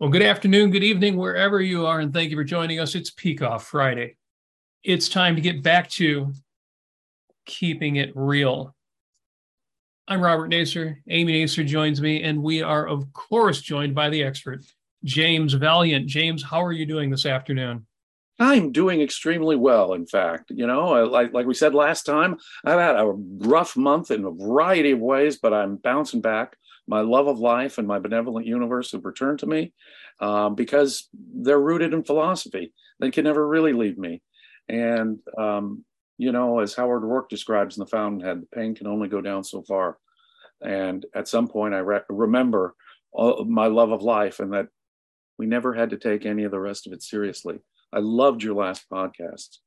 Well, good afternoon, good evening, wherever you are, and thank you for joining us. It's Peikoff Friday. It's time to get back to keeping it real. I'm Robert Nasir. Amy Nasir joins me, and we are, of course, joined by the expert, James Valiant. James, how are you doing this afternoon? I'm doing extremely well. In fact, you know, like like we said last time, I've had a rough month in a variety of ways, but I'm bouncing back my love of life and my benevolent universe have returned to me um, because they're rooted in philosophy. They can never really leave me. And, um, you know, as Howard Roark describes in The Fountainhead, the pain can only go down so far. And at some point, I re- remember my love of life and that we never had to take any of the rest of it seriously. I loved your last podcast.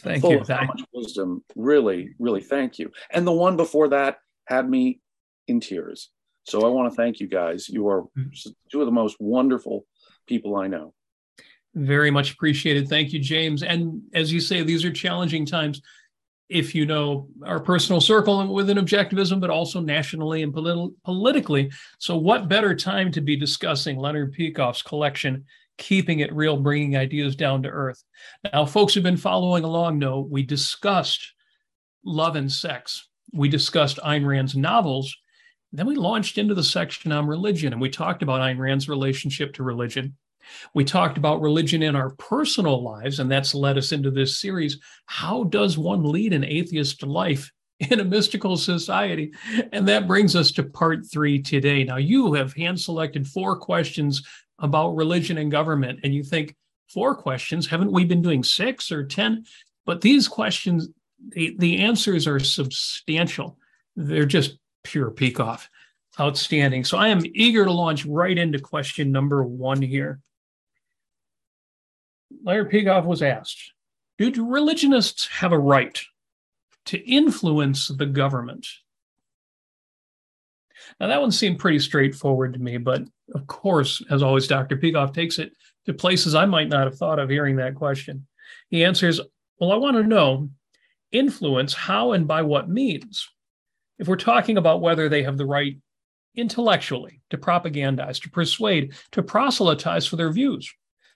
Thank Full you. Of how much wisdom. Really, really thank you. And the one before that had me in tears. So I want to thank you guys. You are mm-hmm. two of the most wonderful people I know. Very much appreciated. Thank you, James. And as you say, these are challenging times. If you know our personal circle within objectivism, but also nationally and politi- politically. So, what better time to be discussing Leonard Peikoff's collection, Keeping It Real, Bringing Ideas Down to Earth? Now, folks who've been following along know we discussed love and sex. We discussed Ayn Rand's novels then we launched into the section on religion and we talked about Ayn Rand's relationship to religion. We talked about religion in our personal lives, and that's led us into this series. How does one lead an atheist life in a mystical society? And that brings us to part three today. Now, you have hand selected four questions about religion and government, and you think, four questions? Haven't we been doing six or 10? But these questions, the, the answers are substantial. They're just pure Peikoff. Outstanding. So I am eager to launch right into question number one here. Larry Peikoff was asked Do religionists have a right to influence the government? Now, that one seemed pretty straightforward to me, but of course, as always, Dr. Peikoff takes it to places I might not have thought of hearing that question. He answers, Well, I want to know influence how and by what means if we're talking about whether they have the right intellectually to propagandize, to persuade, to proselytize for their views,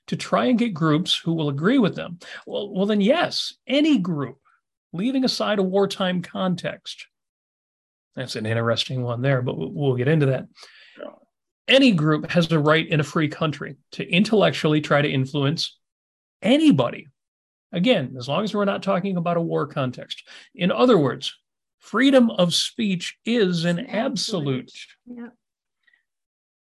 to try and get groups who will agree with them, well, well then yes, any group, leaving aside a wartime context. That's an interesting one there, but we'll get into that. Any group has a right in a free country to intellectually try to influence anybody. Again, as long as we're not talking about a war context. In other words, freedom of speech is an absolute. Yeah.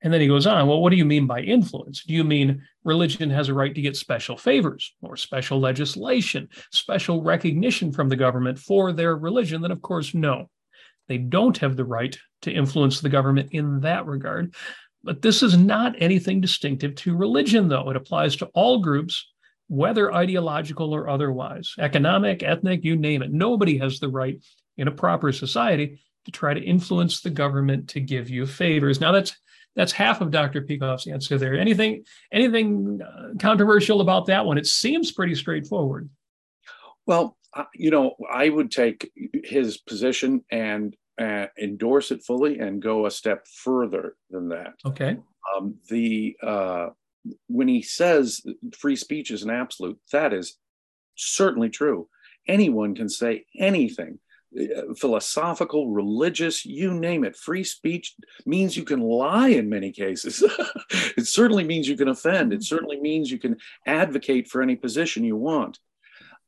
And then he goes on, well, what do you mean by influence? Do you mean religion has a right to get special favors or special legislation, special recognition from the government for their religion? Then, of course, no. They don't have the right to influence the government in that regard. But this is not anything distinctive to religion, though. It applies to all groups, whether ideological or otherwise, economic, ethnic, you name it. Nobody has the right in a proper society to try to influence the government to give you favors. Now that's that's half of Dr. Peikoff's answer there. Anything anything uh, controversial about that one? It seems pretty straightforward. Well, you know, I would take his position and uh, endorse it fully and go a step further than that. Okay. Um, the uh, when he says free speech is an absolute, that is certainly true. Anyone can say anything Uh, philosophical, religious, you name it. Free speech means you can lie in many cases. it certainly means you can offend. It mm-hmm. certainly means you can advocate for any position you want.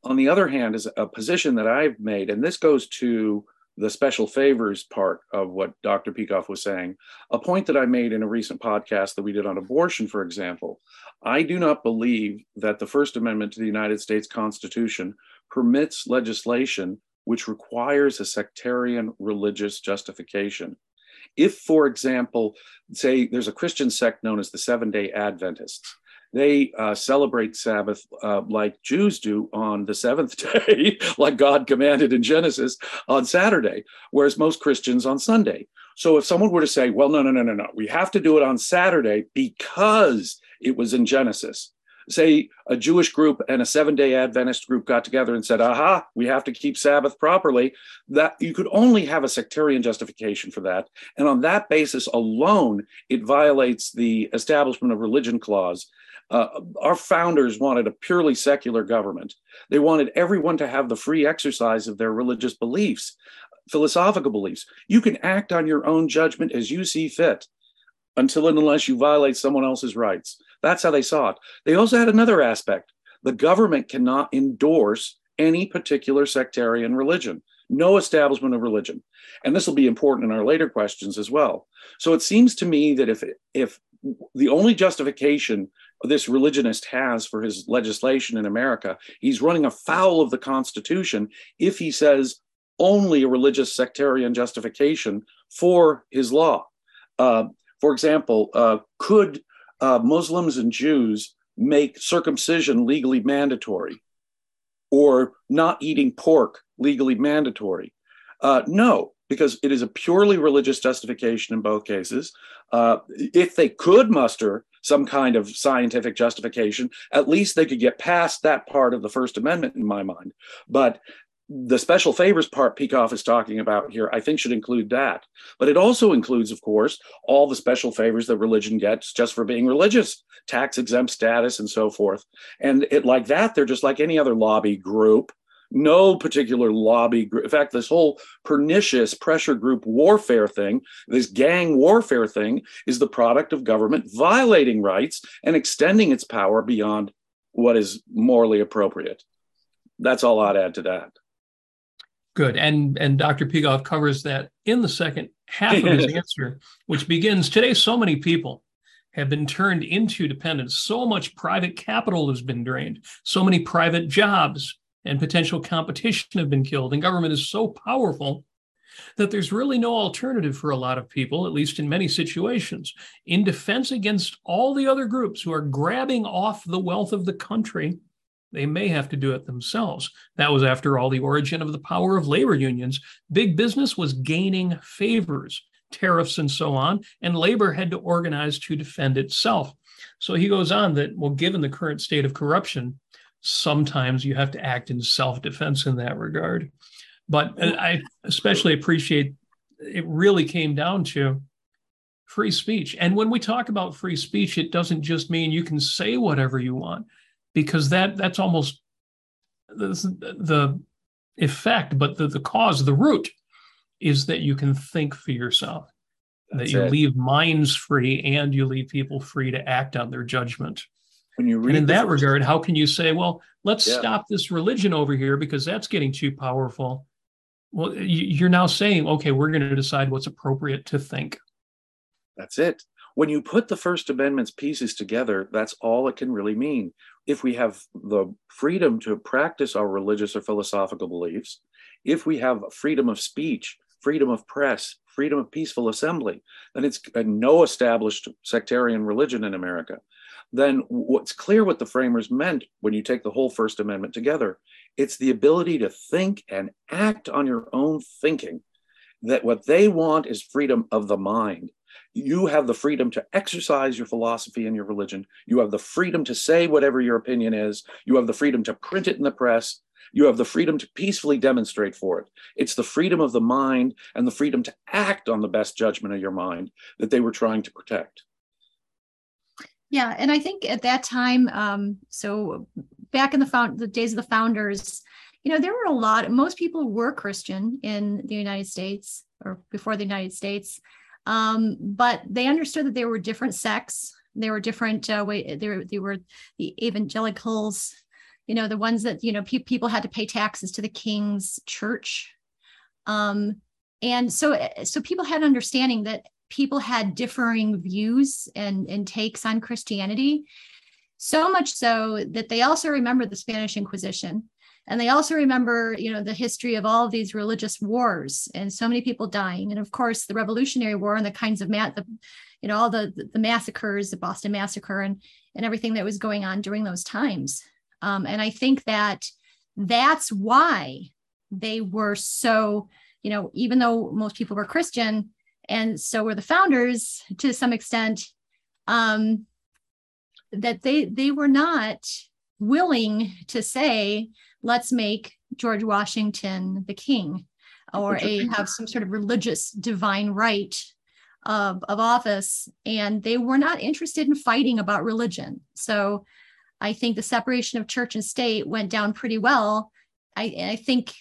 On the other hand, is a position that I've made, and this goes to the special favors part of what Dr. Peikoff was saying, a point that I made in a recent podcast that we did on abortion, for example. I do not believe that the First Amendment to the United States Constitution permits legislation which requires a sectarian religious justification. If, for example, say there's a Christian sect known as the Seven day Adventists, they uh, celebrate Sabbath uh, like Jews do on the seventh day, like God commanded in Genesis on Saturday, whereas most Christians on Sunday. So if someone were to say, well, no, no, no, no, no, we have to do it on Saturday because it was in Genesis, say a Jewish group and a seven day Adventist group got together and said, aha, we have to keep Sabbath properly, that you could only have a sectarian justification for that. And on that basis alone, it violates the establishment of religion clause. Uh, our founders wanted a purely secular government. They wanted everyone to have the free exercise of their religious beliefs, philosophical beliefs. You can act on your own judgment as you see fit until and unless you violate someone else's rights. That's how they saw it. They also had another aspect the government cannot endorse any particular sectarian religion, no establishment of religion. And this will be important in our later questions as well. So it seems to me that if, if the only justification this religionist has for his legislation in America, he's running afoul of the Constitution if he says only a religious sectarian justification for his law. Uh, for example, uh, could uh, Muslims and Jews make circumcision legally mandatory or not eating pork legally mandatory? Uh, no, because it is a purely religious justification in both cases. Uh, if they could muster some kind of scientific justification, at least they could get past that part of the First Amendment, in my mind. But the special favors part Peikoff is talking about here, I think should include that. But it also includes, of course, all the special favors that religion gets just for being religious, tax exempt status, and so forth. And it like that, they're just like any other lobby group. No particular lobby group. In fact, this whole pernicious pressure group warfare thing, this gang warfare thing, is the product of government violating rights and extending its power beyond what is morally appropriate. That's all I'd add to that. Good. And and Dr. Peikoff covers that in the second half of his answer, which begins today so many people have been turned into dependents. So much private capital has been drained. So many private jobs and potential competition have been killed. And government is so powerful that there's really no alternative for a lot of people, at least in many situations, in defense against all the other groups who are grabbing off the wealth of the country they may have to do it themselves. That was, after all, the origin of the power of labor unions. Big business was gaining favors, tariffs, and so on, and labor had to organize to defend itself. So he goes on that, well, given the current state of corruption, sometimes you have to act in self defense in that regard. But I especially appreciate it really came down to free speech. And when we talk about free speech, it doesn't just mean you can say whatever you want because that that's almost the, effect, but the, the cause, the root is that you can think for yourself, that's that you it. leave minds free and you leave people free to act on their judgment. When you read and in that regard, how can you say, well, let's yeah. stop this religion over here because that's getting too powerful? Well, you're now saying, okay, we're going to decide what's appropriate to think. That's it. When you put the First Amendment's pieces together, that's all it can really mean if we have the freedom to practice our religious or philosophical beliefs, if we have freedom of speech, freedom of press, freedom of peaceful assembly, then it's uh, no established sectarian religion in America. Then what's clear what the framers meant when you take the whole First Amendment together, it's the ability to think and act on your own thinking. That what they want is freedom of the mind you have the freedom to exercise your philosophy and your religion. You have the freedom to say whatever your opinion is. You have the freedom to print it in the press. You have the freedom to peacefully demonstrate for it. It's the freedom of the mind and the freedom to act on the best judgment of your mind that they were trying to protect. Yeah, and I think at that time, um, so back in the, found, the days of the founders, you know, there were a lot. Most people were Christian in the United States or before the United States. Um, but they understood that there were different sects. There were different uh, way. There, there were the evangelicals, you know, the ones that you know pe- people had to pay taxes to the king's church, um, and so so people had understanding that people had differing views and and takes on Christianity. So much so that they also remember the Spanish Inquisition and they also remember you know the history of all of these religious wars and so many people dying. And of course the revolutionary war and the kinds of mat the you know all the the massacres the boston massacre and and everything that was going on during those times. Um, and i think that that's why they were so you know even though most people were christian and so were the founders to some extent um, that they they were not willing to say, let's make George Washington the king or a have some sort of religious divine right of, of office. And they were not interested in fighting about religion. So I think the separation of church and state went down pretty well. I, I think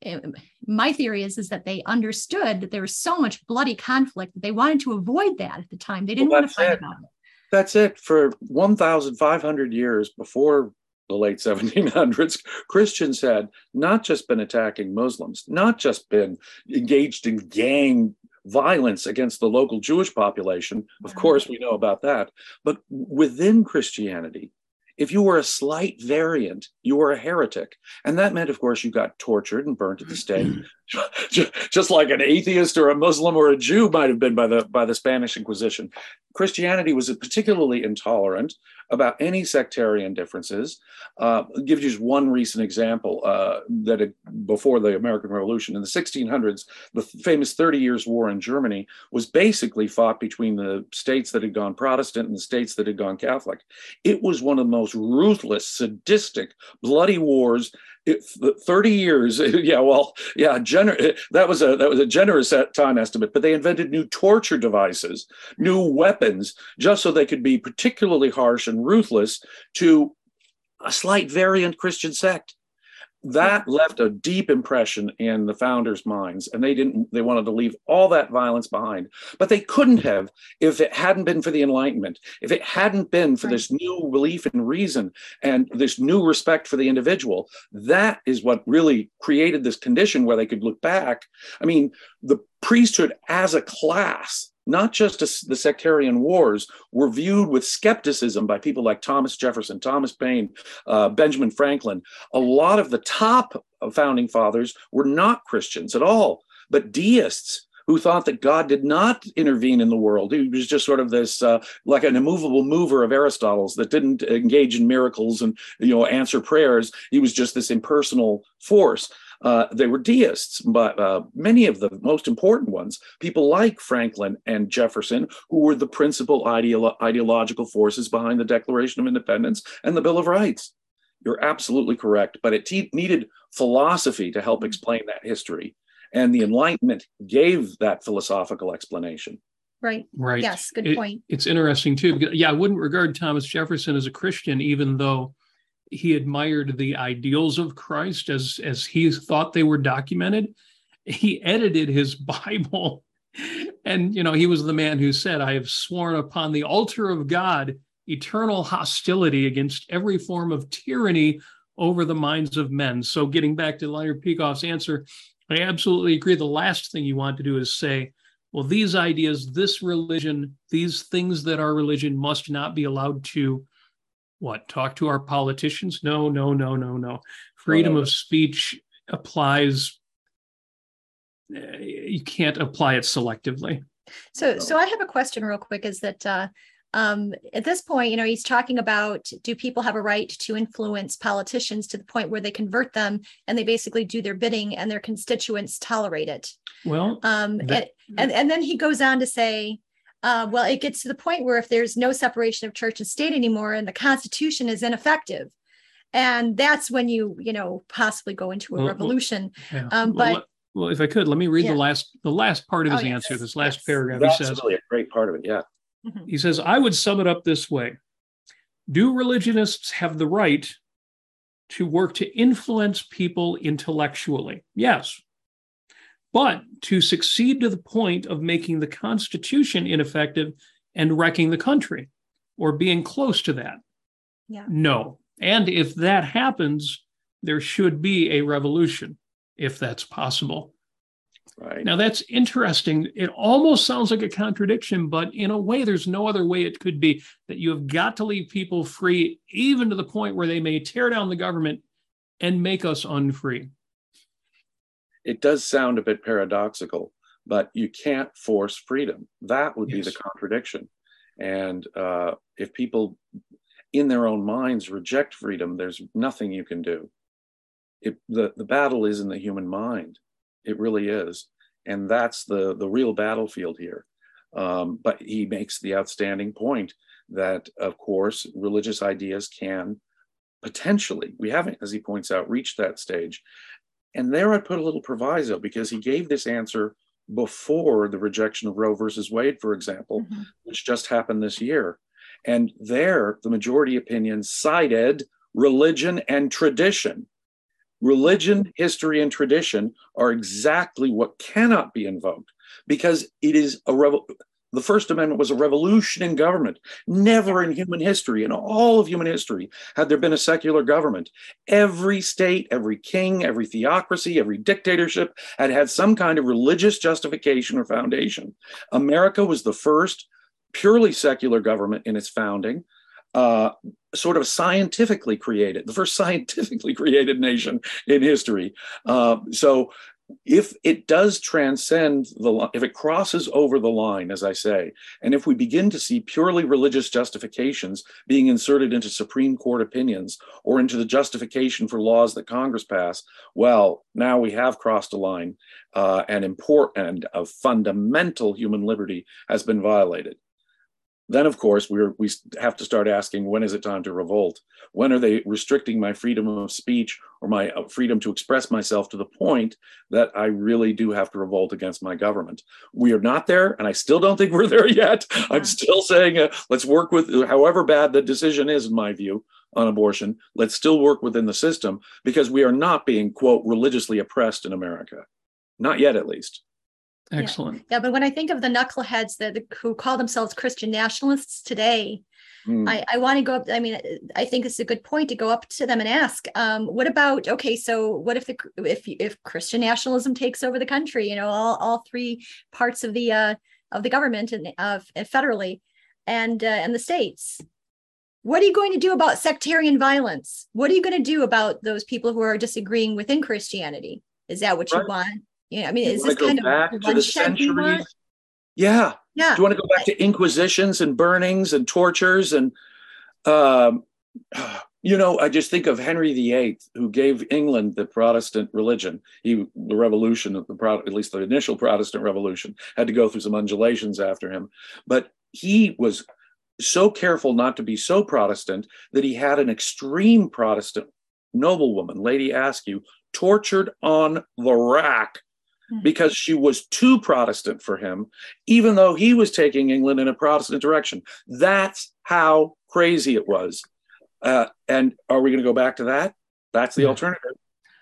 it, eh, my theory is, is that they understood that there was so much bloody conflict that they wanted to avoid that at the time. They didn't well, want to fight it. about it. That's it. For 1,500 years before the late 1700s, Christians had not just been attacking Muslims, not just been engaged in gang violence against the local Jewish population. Of course, we know about that. But within Christianity, if you were a slight variant, you were a heretic. And that meant, of course, you got tortured and burned at the stake, just like an atheist or a Muslim or a Jew might have been by the, by the Spanish Inquisition. Christianity was particularly intolerant about any sectarian differences. Uh, give you just one recent example uh, that it, before the American Revolution in the 1600s, the famous 30 Years' War in Germany was basically fought between the states that had gone Protestant and the states that had gone Catholic. It was one of the most ruthless, sadistic, bloody wars 30 years yeah well yeah gener- that was a that was a generous time estimate but they invented new torture devices new weapons just so they could be particularly harsh and ruthless to a slight variant christian sect that left a deep impression in the founders' minds, and they didn't. They wanted to leave all that violence behind, but they couldn't have if it hadn't been for the Enlightenment. If it hadn't been for right. this new belief in reason and this new respect for the individual, that is what really created this condition where they could look back. I mean, the priesthood as a class not just the sectarian wars, were viewed with skepticism by people like Thomas Jefferson, Thomas Paine, uh, Benjamin Franklin. A lot of the top founding fathers were not Christians at all, but deists who thought that God did not intervene in the world. He was just sort of this, uh, like an immovable mover of Aristotle's that didn't engage in miracles and you know answer prayers. He was just this impersonal force. Uh, they were deists, but uh, many of the most important ones, people like Franklin and Jefferson, who were the principal ideolo- ideological forces behind the Declaration of Independence and the Bill of Rights. You're absolutely correct, but it te- needed philosophy to help explain that history. And the Enlightenment gave that philosophical explanation. Right. Right. Yes. Good it, point. It's interesting too. Because, yeah, I wouldn't regard Thomas Jefferson as a Christian, even though he admired the ideals of Christ as as he thought they were documented. He edited his Bible, and you know he was the man who said, "I have sworn upon the altar of God eternal hostility against every form of tyranny over the minds of men." So, getting back to Leonard Peikoff's answer, I absolutely agree. The last thing you want to do is say, "Well, these ideas, this religion, these things that our religion must not be allowed to." What talk to our politicians? No no no no no. Freedom of speech applies eh, you can't apply it selectively. So so i have a question real quick is that uh, um, at this point you know he's talking about do people have a right to influence politicians to the point where they convert them and they basically do their bidding and their constituents tolerate it? Well um, that, and, and and then he goes on to say uh, well, it gets to the point where if there's no separation of church and state anymore and the Constitution is ineffective, and that's when you, you know, possibly go into a well, revolution. Well, yeah. um, but well, well, if I could, let me read yeah. the last the last part of his oh, answer. This last yes. paragraph. That's he says, really a great part of it. Yeah. Mm-hmm. He says, I would sum it up this way: Do religionists have the right to work to influence people intellectually? Yes. But to succeed to the point of making the Constitution ineffective and wrecking the country or being close to that. Yeah. No. And if that happens, there should be a revolution if that's possible. Right. Now that's interesting. It almost sounds like a contradiction, but in a way, there's no other way it could be that you have got to leave people free, even to the point where they may tear down the government and make us unfree it does sound a bit paradoxical, but you can't force freedom. That would yes. be the contradiction. And uh, if people in their own minds reject freedom, there's nothing you can do. It, the, the battle is in the human mind. It really is. And that's the, the real battlefield here. Um, but he makes the outstanding point that, of course, religious ideas can potentially, we haven't, as he points out, reached that stage. And there I put a little proviso because he gave this answer before the rejection of Roe versus Wade, for example, mm-hmm. which just happened this year. And there, the majority opinion cited religion and tradition. Religion, history, and tradition are exactly what cannot be invoked because it is a revel- the First Amendment was a revolution in government. Never in human history, in all of human history, had there been a secular government. Every state, every king, every theocracy, every dictatorship had had some kind of religious justification or foundation. America was the first purely secular government in its founding. Uh, sort of scientifically created, the first scientifically created nation in history. Uh, so if it does transcend the if it crosses over the line as i say and if we begin to see purely religious justifications being inserted into supreme court opinions or into the justification for laws that congress pass well now we have crossed a line uh, and important of fundamental human liberty has been violated then of course we're we have to start asking when is it time to revolt? When are they restricting my freedom of speech or my uh, freedom to express myself to the point that i really do have to revolt against my government? We are not there and i still don't think we're there yet. I'm still saying uh, let's work with however bad the decision is in my view on abortion let's still work within the system because we are not being quote religiously oppressed in america. Not yet at least Excellent. Yeah. yeah, but when I think of the knuckleheads that who call themselves Christian nationalists today, mm. I, I want to go up. I mean, I think it's a good point to go up to them and ask, um, what about okay? So what if the if if Christian nationalism takes over the country? You know, all all three parts of the uh, of the government and uh, federally, and uh, and the states. What are you going to do about sectarian violence? What are you going to do about those people who are disagreeing within Christianity? Is that what right. you want? Yeah, I mean, is this kind back of to the centuries? Yeah. Yeah. Do you want to go back to inquisitions and burnings and tortures and um, you know, I just think of Henry VIII, who gave England the Protestant religion. He, the revolution, of the Pro, at least the initial Protestant revolution, had to go through some undulations after him. But he was so careful not to be so Protestant that he had an extreme Protestant noblewoman, Lady Askew, tortured on the rack. Because she was too Protestant for him, even though he was taking England in a Protestant direction. That's how crazy it was. Uh, and are we going to go back to that? That's the yeah. alternative.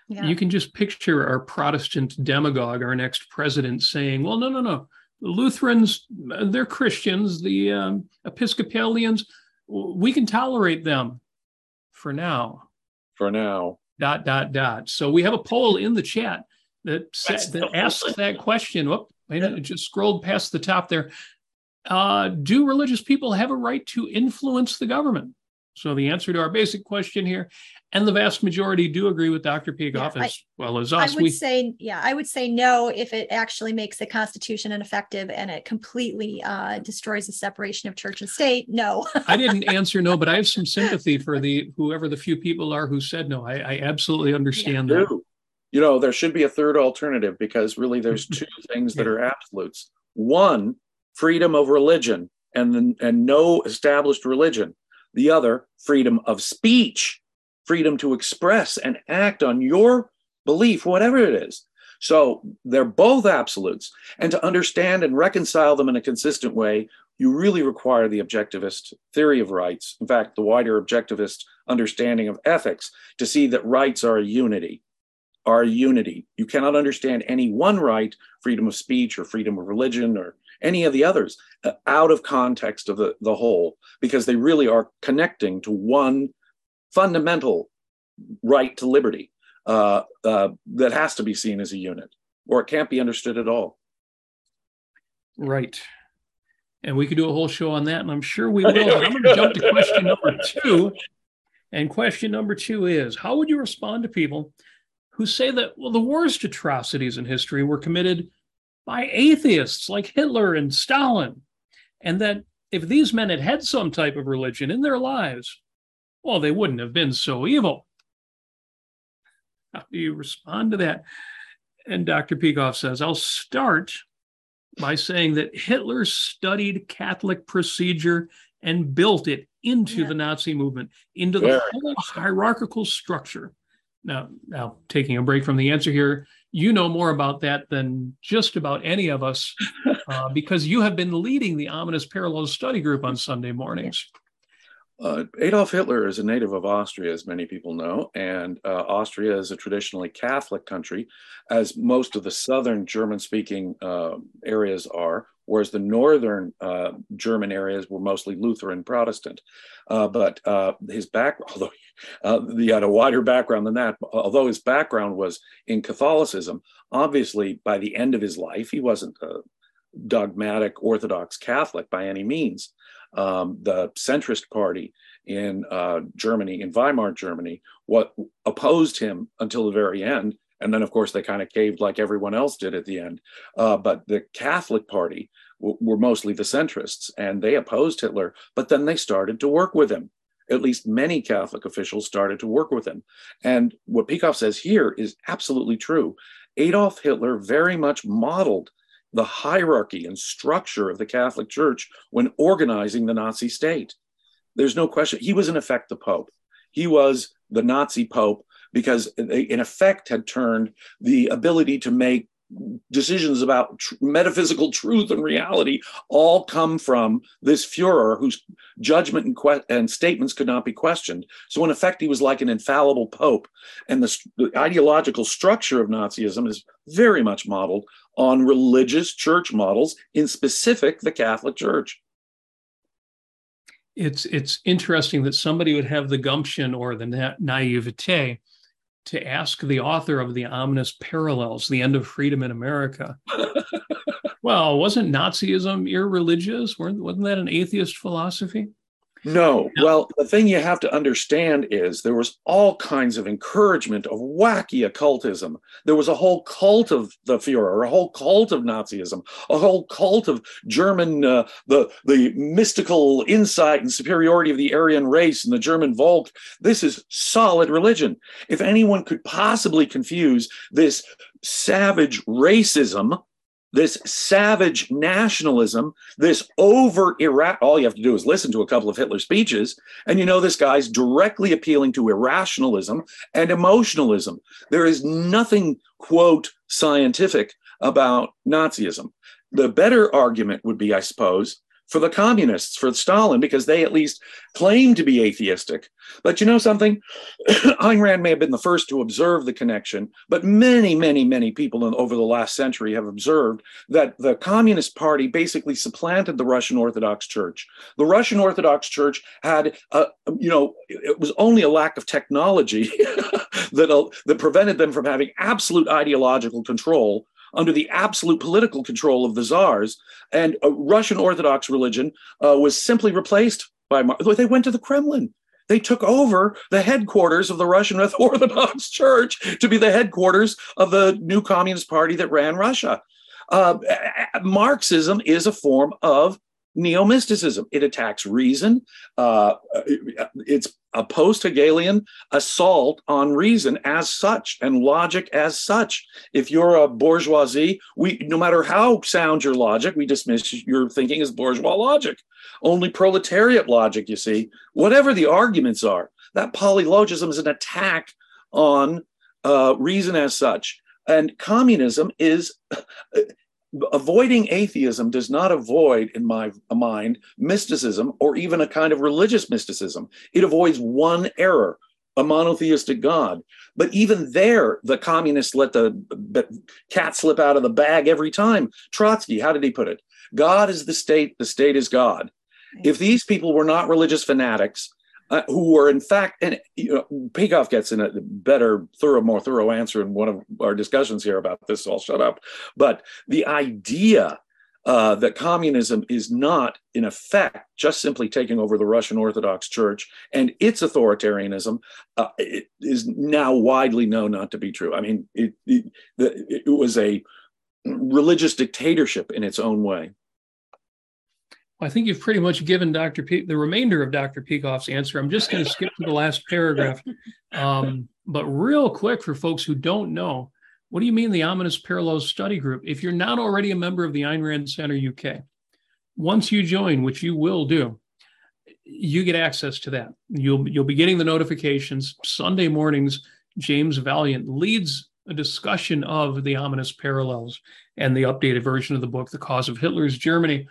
Yeah. You can just picture our Protestant demagogue, our next president, saying, well, no, no, no. Lutherans, they're Christians. The um, Episcopalians, we can tolerate them for now. For now. Dot, dot, dot. So we have a poll in the chat that, that asks that question. Whoop, wait a minute, just scrolled past the top there. Uh, do religious people have a right to influence the government? So the answer to our basic question here, and the vast majority do agree with Dr. Peikoff yeah, as well as us. I would we, say, yeah, I would say no if it actually makes the Constitution ineffective and it completely uh, destroys the separation of church and state. No. I didn't answer no, but I have some sympathy for the whoever the few people are who said no. I, I absolutely understand yeah. that you know there should be a third alternative because really there's two things that are absolutes. One freedom of religion and and no established religion. The other freedom of speech freedom to express and act on your belief whatever it is. So they're both absolutes. And to understand and reconcile them in a consistent way you really require the objectivist theory of rights. In fact the wider objectivist understanding of ethics to see that rights are a unity are unity. You cannot understand any one right, freedom of speech or freedom of religion or any of the others, uh, out of context of the, the whole, because they really are connecting to one fundamental right to liberty uh, uh, that has to be seen as a unit, or it can't be understood at all. Right. And we could do a whole show on that, and I'm sure we will. I'm going to jump to question number two. And question number two is How would you respond to people who say that, well, the worst atrocities in history were committed by atheists like Hitler and Stalin, and that if these men had had some type of religion in their lives, well, they wouldn't have been so evil. How do you respond to that? And Dr. Peikoff says, I'll start by saying that Hitler studied Catholic procedure and built it into yeah. the Nazi movement, into the Very whole hierarchical structure. Now, now taking a break from the answer here, you know more about that than just about any of us uh, because you have been leading the ominous parallels study group on Sunday mornings. Uh, Adolf Hitler is a native of Austria, as many people know, and uh, Austria is a traditionally Catholic country, as most of the southern German speaking uh, areas are, whereas the northern uh, German areas were mostly Lutheran Protestant. Uh, but uh, his back, although he had a wider background than that, although his background was in Catholicism, obviously by the end of his life, he wasn't a dogmatic Orthodox Catholic by any means um, the centrist party in uh, Germany, in Weimar Germany, what opposed him until the very end. And then, of course, they kind of caved like everyone else did at the end. Uh, but the Catholic Party w- were mostly the centrists, and they opposed Hitler. But then they started to work with him. At least many Catholic officials started to work with him. And what Peikoff says here is absolutely true. Adolf Hitler very much modeled the hierarchy and structure of the Catholic Church when organizing the Nazi state. There's no question. He was, in effect, the Pope. He was the Nazi Pope because they, in effect, had turned the ability to make decisions about tr- metaphysical truth and reality all come from this Fuhrer whose judgment and, que- and, statements could not be questioned. So, in effect, he was like an infallible pope. And the, the ideological structure of Nazism is very much modeled on religious church models, in specific, the Catholic Church. It's, it's interesting that somebody would have the gumption or the na- naivete to ask the author of the ominous parallels, the end of freedom in America. well, wasn't Nazism irreligious? Wasn't that an atheist philosophy? No. Well, the thing you have to understand is there was all kinds of encouragement of wacky occultism. There was a whole cult of the Fuhrer, a whole cult of Nazism, a whole cult of German, uh, the, the mystical insight and superiority of the Aryan race and the German Volk. This is solid religion. If anyone could possibly confuse this savage racism this savage nationalism, this over Iraq. All you have to do is listen to a couple of Hitler speeches, and you know this guy's directly appealing to irrationalism and emotionalism. There is nothing, quote, scientific about Nazism. The better argument would be, I suppose, for the communists, for Stalin, because they at least claim to be atheistic. But you know something? Ayn Rand may have been the first to observe the connection, but many, many, many people in, over the last century have observed that the Communist Party basically supplanted the Russian Orthodox Church. The Russian Orthodox Church had, a, you know, it was only a lack of technology that, uh, that prevented them from having absolute ideological control under the absolute political control of the czars. And Russian Orthodox religion uh, was simply replaced by, they went to the Kremlin. They took over the headquarters of the Russian Orthodox Church to be the headquarters of the new Communist Party that ran Russia. Uh, Marxism is a form of neo mysticism. It attacks reason. Uh, it's a post Hegelian assault on reason as such and logic as such. If you're a bourgeoisie, we no matter how sound your logic, we dismiss your thinking as bourgeois logic. Only proletariat logic, you see, whatever the arguments are, that polylogism is an attack on uh, reason as such. And communism is avoiding atheism does not avoid, in my mind, mysticism or even a kind of religious mysticism. It avoids one error, a monotheistic God. But even there, the communists let the cat slip out of the bag every time. Trotsky, how did he put it? God is the state, the state is God. If these people were not religious fanatics, uh, who were in fact, and you know, Peikoff gets in a better, thorough, more thorough answer in one of our discussions here about this. So I'll shut up. But the idea uh, that communism is not, in effect, just simply taking over the Russian Orthodox Church and its authoritarianism uh, it is now widely known not to be true. I mean, it, it, it was a religious dictatorship in its own way. I think you've pretty much given Dr. The remainder of Dr. Peikoff's answer. I'm just going to skip to the last paragraph. Um, but real quick for folks who don't know, what do you mean the ominous parallels study group? If you're not already a member of the Ayn Rand Center UK, once you join, which you will do, you get access to that. You'll you'll be getting the notifications Sunday mornings. James Valiant leads a discussion of the ominous parallels and the updated version of the book, The Cause of Hitler's Germany.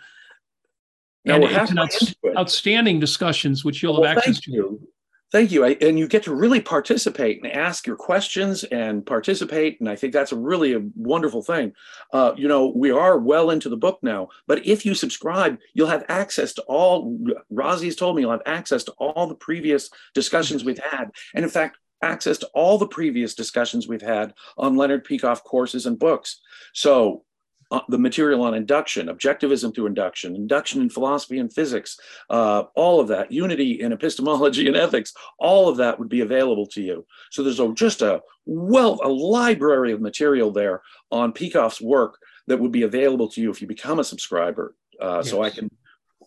Now, and it's an it. outstanding discussions, which you'll Well, have access to. you. Thank you. I, and you get to really participate and ask your questions and participate. And I think that's a really a wonderful thing. Uh, you know, we are well into the book now, but if you subscribe, you'll have access to all, Razi's told me you'll have access to all the previous discussions we've had. And in fact, access to all the previous discussions we've had on Leonard Peikoff courses and books. So uh, the material on induction, objectivism through induction, induction in philosophy and physics, uh, all of that, unity in epistemology and ethics, all of that would be available to you. So there's a, just a well, a library of material there on Peikoff's work that would be available to you if you become a subscriber. Uh, So I can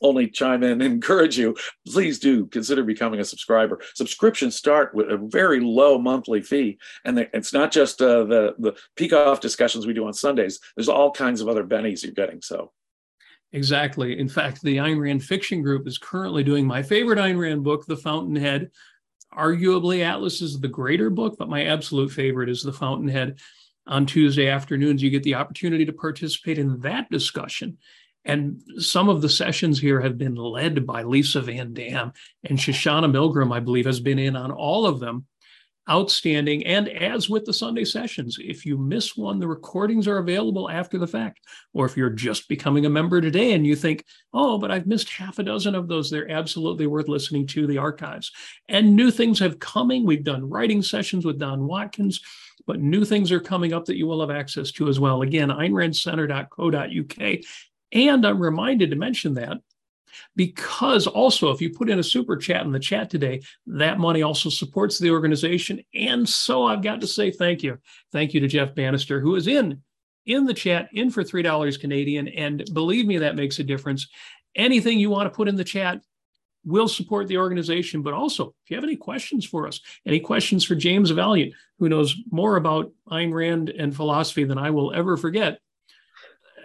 only chime in and encourage you. Please do consider becoming a subscriber. Subscriptions start with a very low monthly fee, and it's not just uh, the the Peikoff discussions we do on Sundays. There's all kinds of other bennies you're getting. So Exactly. In fact, the Ayn Rand Fiction Group is currently doing my favorite Ayn Rand book, The Fountainhead. Arguably, Atlas is the greater book, but my absolute favorite is The Fountainhead. On Tuesday afternoons, you get the opportunity to participate in that discussion. And some of the sessions here have been led by Lisa VanDamme, and Shoshana Milgram, I believe, has been in on all of them. Outstanding. And as with the Sunday sessions, if you miss one, the recordings are available after the fact. Or if you're just becoming a member today and you think, oh, but I've missed half a dozen of those, they're absolutely worth listening to the archives. And new things have coming. We've done writing sessions with Don Watkins, but new things are coming up that you will have access to as well. Again, AynRandCenter.co.uk. And I'm reminded to mention that because also, if you put in a super chat in the chat today, that money also supports the organization. And so I've got to say thank you. Thank you to Jeff Bannister, who is in in the chat, in for $3 Canadian. And believe me, that makes a difference. Anything you want to put in the chat will support the organization. But also, if you have any questions for us, any questions for James Valiant, who knows more about Ayn Rand and philosophy than I will ever forget,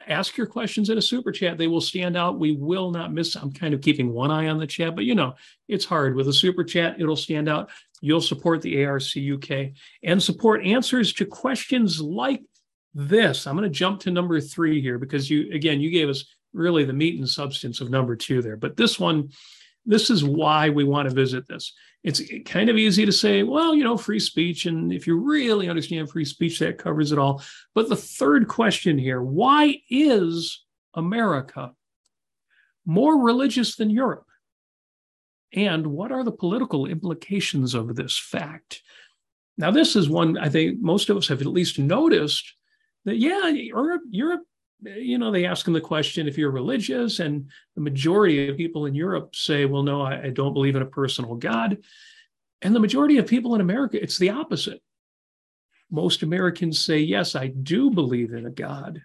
ask your questions in a super chat. They will stand out. We will not miss. I'm kind of keeping one eye on the chat, but you know, it's hard with a super chat. It'll stand out. You'll support the ARC UK and support answers to questions like this. I'm going to jump to number three here because you, again, you gave us really the meat and substance of number two there. But this one, this is why we want to visit this. It's kind of easy to say, well, you know, free speech. And if you really understand free speech, that covers it all. But the third question here why is America more religious than Europe? And what are the political implications of this fact? Now, this is one I think most of us have at least noticed that, yeah, Europe, Europe, you know, they ask them the question if you're religious, and the majority of people in Europe say, well, no, I, I don't believe in a personal God. And the majority of people in America, it's the opposite. Most Americans say, yes, I do believe in a God.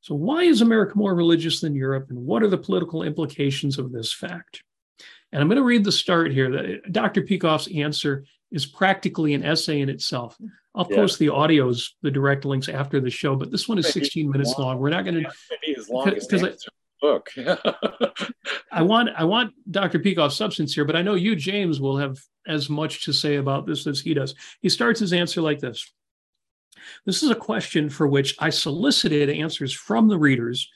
So, why is America more religious than Europe, and what are the political implications of this fact? And I'm going to read the start here. Dr. Peikoff's answer is practically an essay in itself. Mm. I'll Yeah. post the audios, the direct links after the show, but this one is Maybe 16 minutes long. long. We're not going to maybe as long as the book. I want I want Dr. Peikoff's substance here, but I know you, James, will have as much to say about this as he does. He starts his answer like this. This is a question for which I solicited answers from the readers.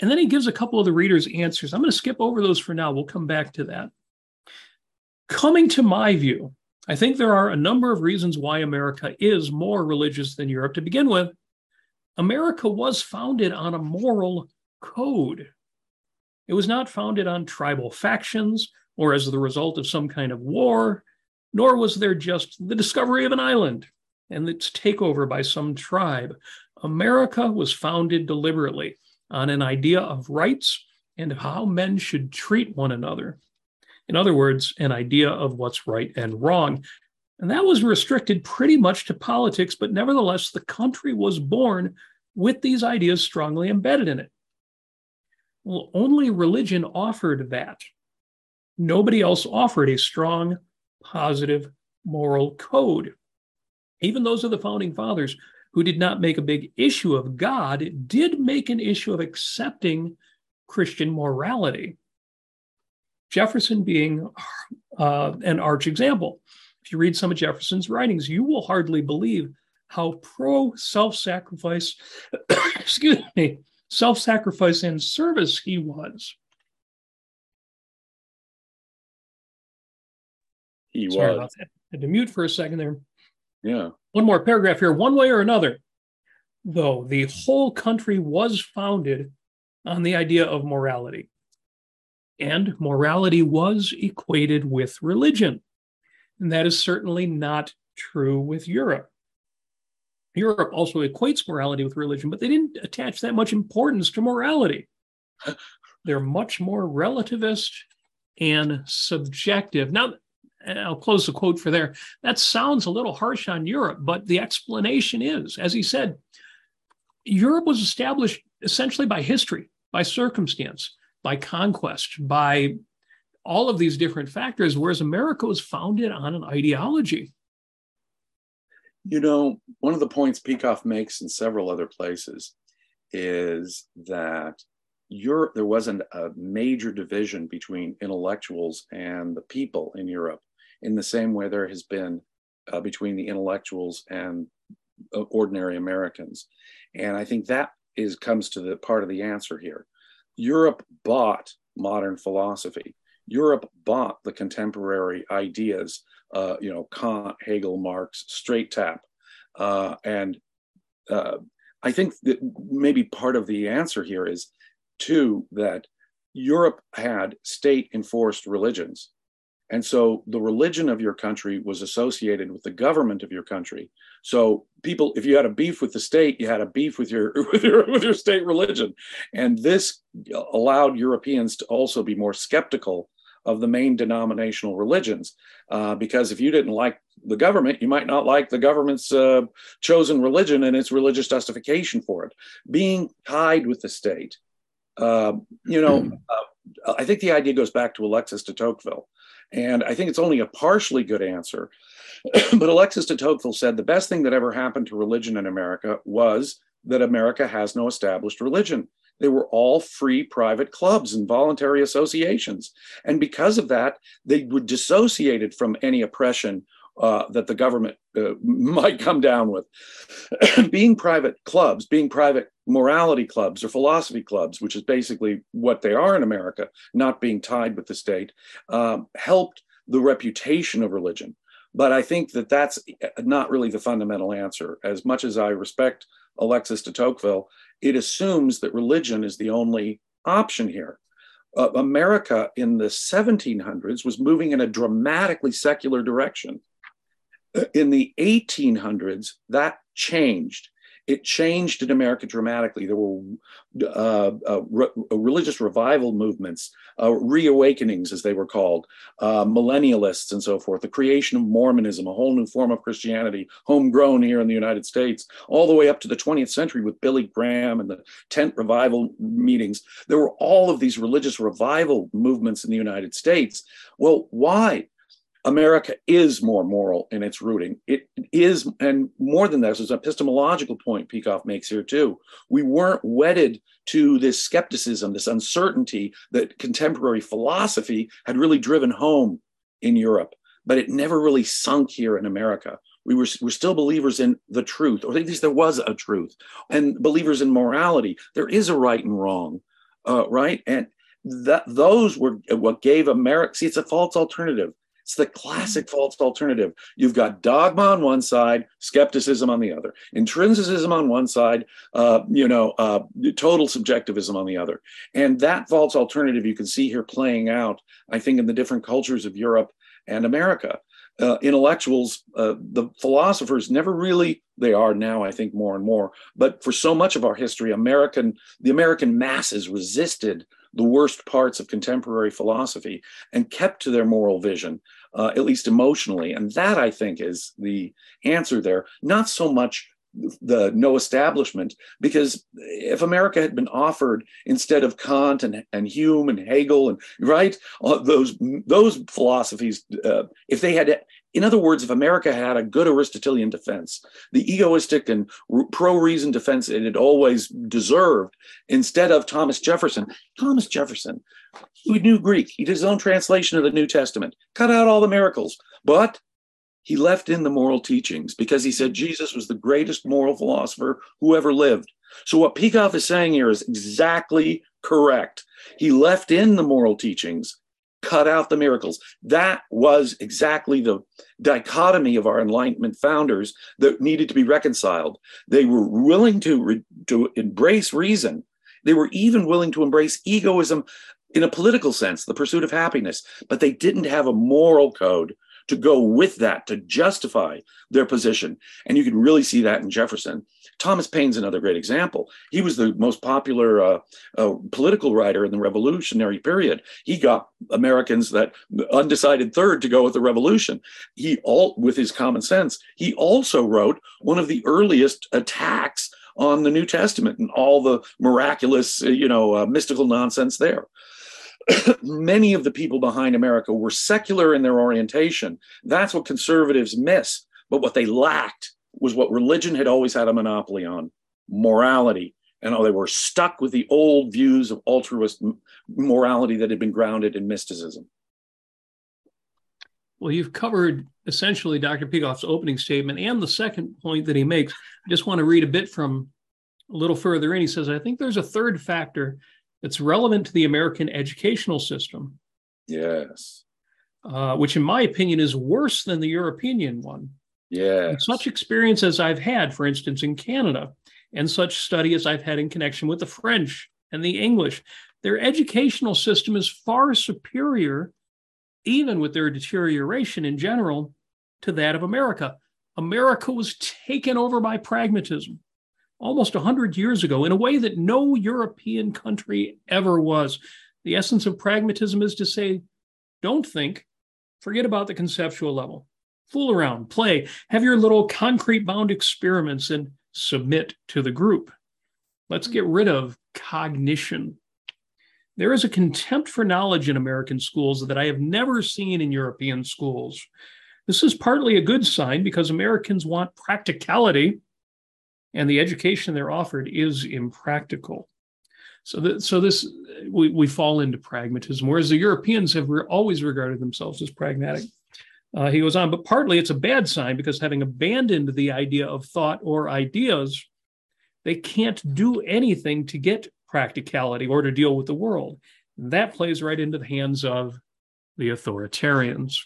And then he gives a couple of the readers' answers. I'm going to skip over those for now. We'll come back to that. Coming to my view, I think there are a number of reasons why America is more religious than Europe. To begin with, America was founded on a moral code. It was not founded on tribal factions or as the result of some kind of war, nor was there just the discovery of an island and its takeover by some tribe. America was founded deliberately on an idea of rights and of how men should treat one another. In other words, an idea of what's right and wrong. And that was restricted pretty much to politics, but nevertheless, the country was born with these ideas strongly embedded in it. Well, only religion offered that. Nobody else offered a strong, positive moral code. Even those of the founding fathers who did not make a big issue of God did make an issue of accepting Christian morality. Jefferson being uh, an arch example. If you read some of Jefferson's writings, you will hardly believe how pro self sacrifice, excuse me, self sacrifice and service he was. He Sorry was. about that. I had to mute for a second there. Yeah. One more paragraph here. One way or another, though, the whole country was founded on the idea of morality. And morality was equated with religion. And that is certainly not true with Europe. Europe also equates morality with religion, but they didn't attach that much importance to morality. They're much more relativist and subjective. Now, I'll close the quote for there. That sounds a little harsh on Europe, but the explanation is, as he said, Europe was established essentially by history, by circumstance, by conquest, by all of these different factors, whereas America was founded on an ideology. You know, one of the points Peikoff makes in several other places is that Europe, there wasn't a major division between intellectuals and the people in Europe in the same way there has been uh, between the intellectuals and uh, ordinary Americans. And I think that is comes to the part of the answer here. Europe bought modern philosophy. Europe bought the contemporary ideas, uh, you know, Kant, Hegel, Marx, straight tap. Uh, and uh, I think that maybe part of the answer here is, too, that Europe had state enforced religions. And so the religion of your country was associated with the government of your country. So people, if you had a beef with the state, you had a beef with your with your with your state religion. And this allowed Europeans to also be more skeptical of the main denominational religions. Uh, because if you didn't like the government, you might not like the government's uh, chosen religion and its religious justification for it. Being tied with the state, uh, you know, uh, I think the idea goes back to Alexis de Tocqueville. And I think it's only a partially good answer. but Alexis de Tocqueville said the best thing that ever happened to religion in America was that America has no established religion. They were all free private clubs and voluntary associations. And because of that, they were dissociated from any oppression uh, that the government uh, might come down with. being private clubs, being private morality clubs or philosophy clubs, which is basically what they are in America, not being tied with the state, um, helped the reputation of religion. But I think that that's not really the fundamental answer. As much as I respect Alexis de Tocqueville, it assumes that religion is the only option here. Uh, America in the 1700s was moving in a dramatically secular direction. Uh, in the 1800s, that changed it changed in America dramatically. There were uh, uh, re- uh, religious revival movements, uh, reawakenings, as they were called, uh, millennialists, and so forth. The creation of Mormonism, a whole new form of Christianity, homegrown here in the United States, all the way up to the 20th century with Billy Graham and the tent revival meetings. There were all of these religious revival movements in the United States. Well, why? America is more moral in its rooting. It is, and more than that, there's an epistemological point Peikoff makes here too. We weren't wedded to this skepticism, this uncertainty that contemporary philosophy had really driven home in Europe, but it never really sunk here in America. We were, we're still believers in the truth, or at least there was a truth, and believers in morality. There is a right and wrong, uh, right? And that those were what gave America. See, it's a false alternative it's the classic false alternative. You've got dogma on one side, skepticism on the other, intrinsicism on one side, uh, you know, uh, total subjectivism on the other. And that false alternative you can see here playing out, I think, in the different cultures of Europe and America. Uh, intellectuals, uh, the philosophers never really, they are now, I think, more and more. But for so much of our history, American, the American masses resisted the worst parts of contemporary philosophy and kept to their moral vision, uh, at least emotionally. And that, I think, is the answer there. Not so much the no establishment because if america had been offered instead of kant and, and hume and hegel and right those those philosophies uh, if they had in other words if america had a good aristotelian defense the egoistic and pro-reason defense it had always deserved instead of thomas jefferson thomas jefferson who knew greek he did his own translation of the new testament cut out all the miracles but he left in the moral teachings because he said Jesus was the greatest moral philosopher who ever lived. So, what Peikoff is saying here is exactly correct. He left in the moral teachings, cut out the miracles. That was exactly the dichotomy of our Enlightenment founders that needed to be reconciled. They were willing to, re- to embrace reason, they were even willing to embrace egoism in a political sense, the pursuit of happiness, but they didn't have a moral code to go with that to justify their position. And you can really see that in Jefferson. Thomas Paine's another great example. He was the most popular uh, uh, political writer in the Revolutionary period. He got Americans that undecided third to go with the Revolution. He all with his common sense. He also wrote one of the earliest attacks on the New Testament and all the miraculous, you know, uh, mystical nonsense there. Many of the people behind America were secular in their orientation. That's what conservatives miss. But what they lacked was what religion had always had a monopoly on morality. And oh, they were stuck with the old views of altruist morality that had been grounded in mysticism. Well, you've covered essentially Dr. Peikoff's opening statement and the second point that he makes. I just want to read a bit from a little further in. He says, I think there's a third factor that's relevant to the American educational system. Yes. Uh, which, in my opinion, is worse than the European one. Yeah. Such experience as I've had, for instance, in Canada, and such study as I've had in connection with the French and the English, their educational system is far superior, even with their deterioration in general, to that of America. America was taken over by pragmatism almost 100 years ago in a way that no European country ever was. The essence of pragmatism is to say, don't think, forget about the conceptual level. Fool around, play, have your little concrete bound experiments and submit to the group. Let's get rid of cognition. There is a contempt for knowledge in American schools that I have never seen in European schools. This is partly a good sign because Americans want practicality and the education they're offered is impractical. So, that, so this we, we fall into pragmatism, whereas the Europeans have re- always regarded themselves as pragmatic. Uh, he goes on, but partly it's a bad sign because having abandoned the idea of thought or ideas, they can't do anything to get practicality or to deal with the world. That plays right into the hands of the authoritarians.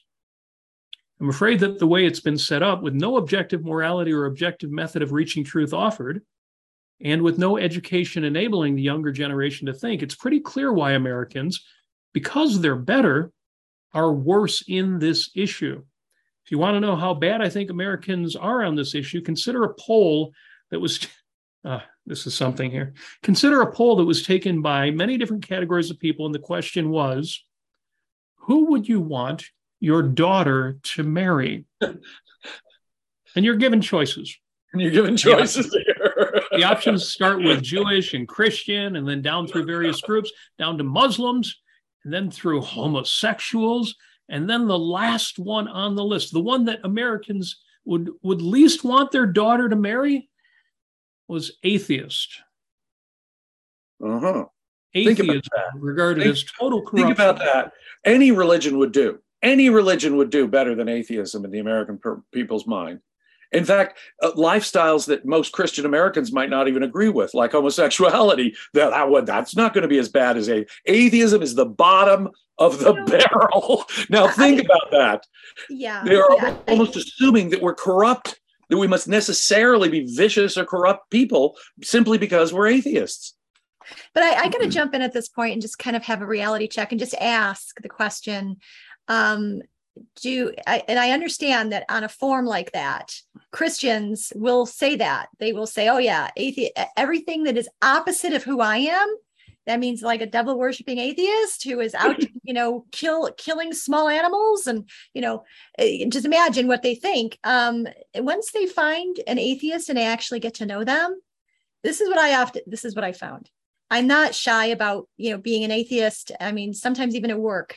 I'm afraid that the way it's been set up, with no objective morality or objective method of reaching truth offered, and with no education enabling the younger generation to think, it's pretty clear why Americans, because they're better, are worse in this issue. If you want to know how bad I think Americans are on this issue, consider a poll that was. Uh, this is something here. Consider a poll that was taken by many different categories of people, and the question was Who would you want your daughter to marry. and you're given choices. And you're given choices the here. the options start with Jewish and Christian, and then down through various groups, down to Muslims, and then through homosexuals. And then the last one on the list, the one that Americans would, would least want their daughter to marry, was atheist. Uh huh. Atheism regarded think, as total corruption. Think about that. Any religion would do any religion would do better than atheism in the American per- people's mind. In fact, uh, lifestyles that most Christian Americans might not even agree with, like homosexuality, that, that that's not going to be as bad as a atheism is the bottom of the barrel. now think I, about that. Yeah, they are yeah. almost assuming that we're corrupt, that we must necessarily be vicious or corrupt people simply because we're atheists. But I, I got to jump in at this point and just kind of have a reality check and just ask the question um, do I, and I understand that on a form like that, Christians will say that they will say, "Oh yeah, athe- everything that is opposite of who I am, that means like a devil worshiping atheist who is out, you know, kill killing small animals, and you know, eh, just imagine what they think. Um, once they find an atheist and they actually get to know them, this is what I often this is what I found. I'm not shy about you know being an atheist. I mean, sometimes even at work,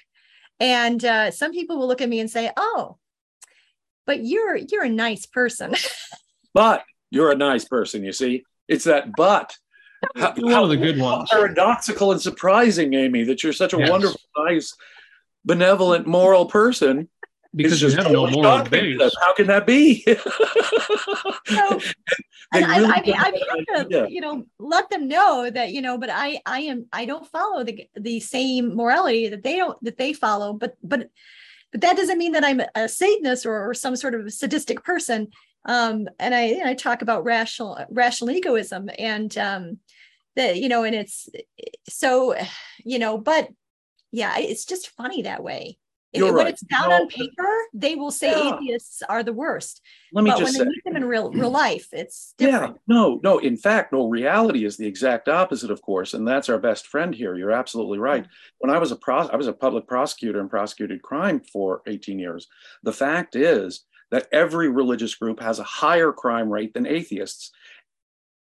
and uh, some people will look at me and say, "Oh, but you're you're a nice person." but you're a nice person. You see, it's that but. How, one of the good ones. Paradoxical and surprising, Amy, that you're such a yes. wonderful, nice, benevolent, moral person. Because you have no moral base. How can that be? so, and really I, I mean, I have to, you know, let them know that, you know, but I, I am, I don't follow the the same morality that they don't, that they follow, but, but, but that doesn't mean that I'm a Satanist or, or some sort of sadistic person. Um, and I, I talk about rational, rational egoism and, um, that, you know, and it's so, you know, but yeah, it's just funny that way. You're when right. it's down no, on paper, they will say yeah. atheists are the worst. Let me but just when they meet them in real real life, it's different. Yeah, no, no. In fact, no. Reality is the exact opposite, of course, and that's our best friend here. You're absolutely right. When I was a pro, I was a public prosecutor and prosecuted crime for 18 years. The fact is that every religious group has a higher crime rate than atheists.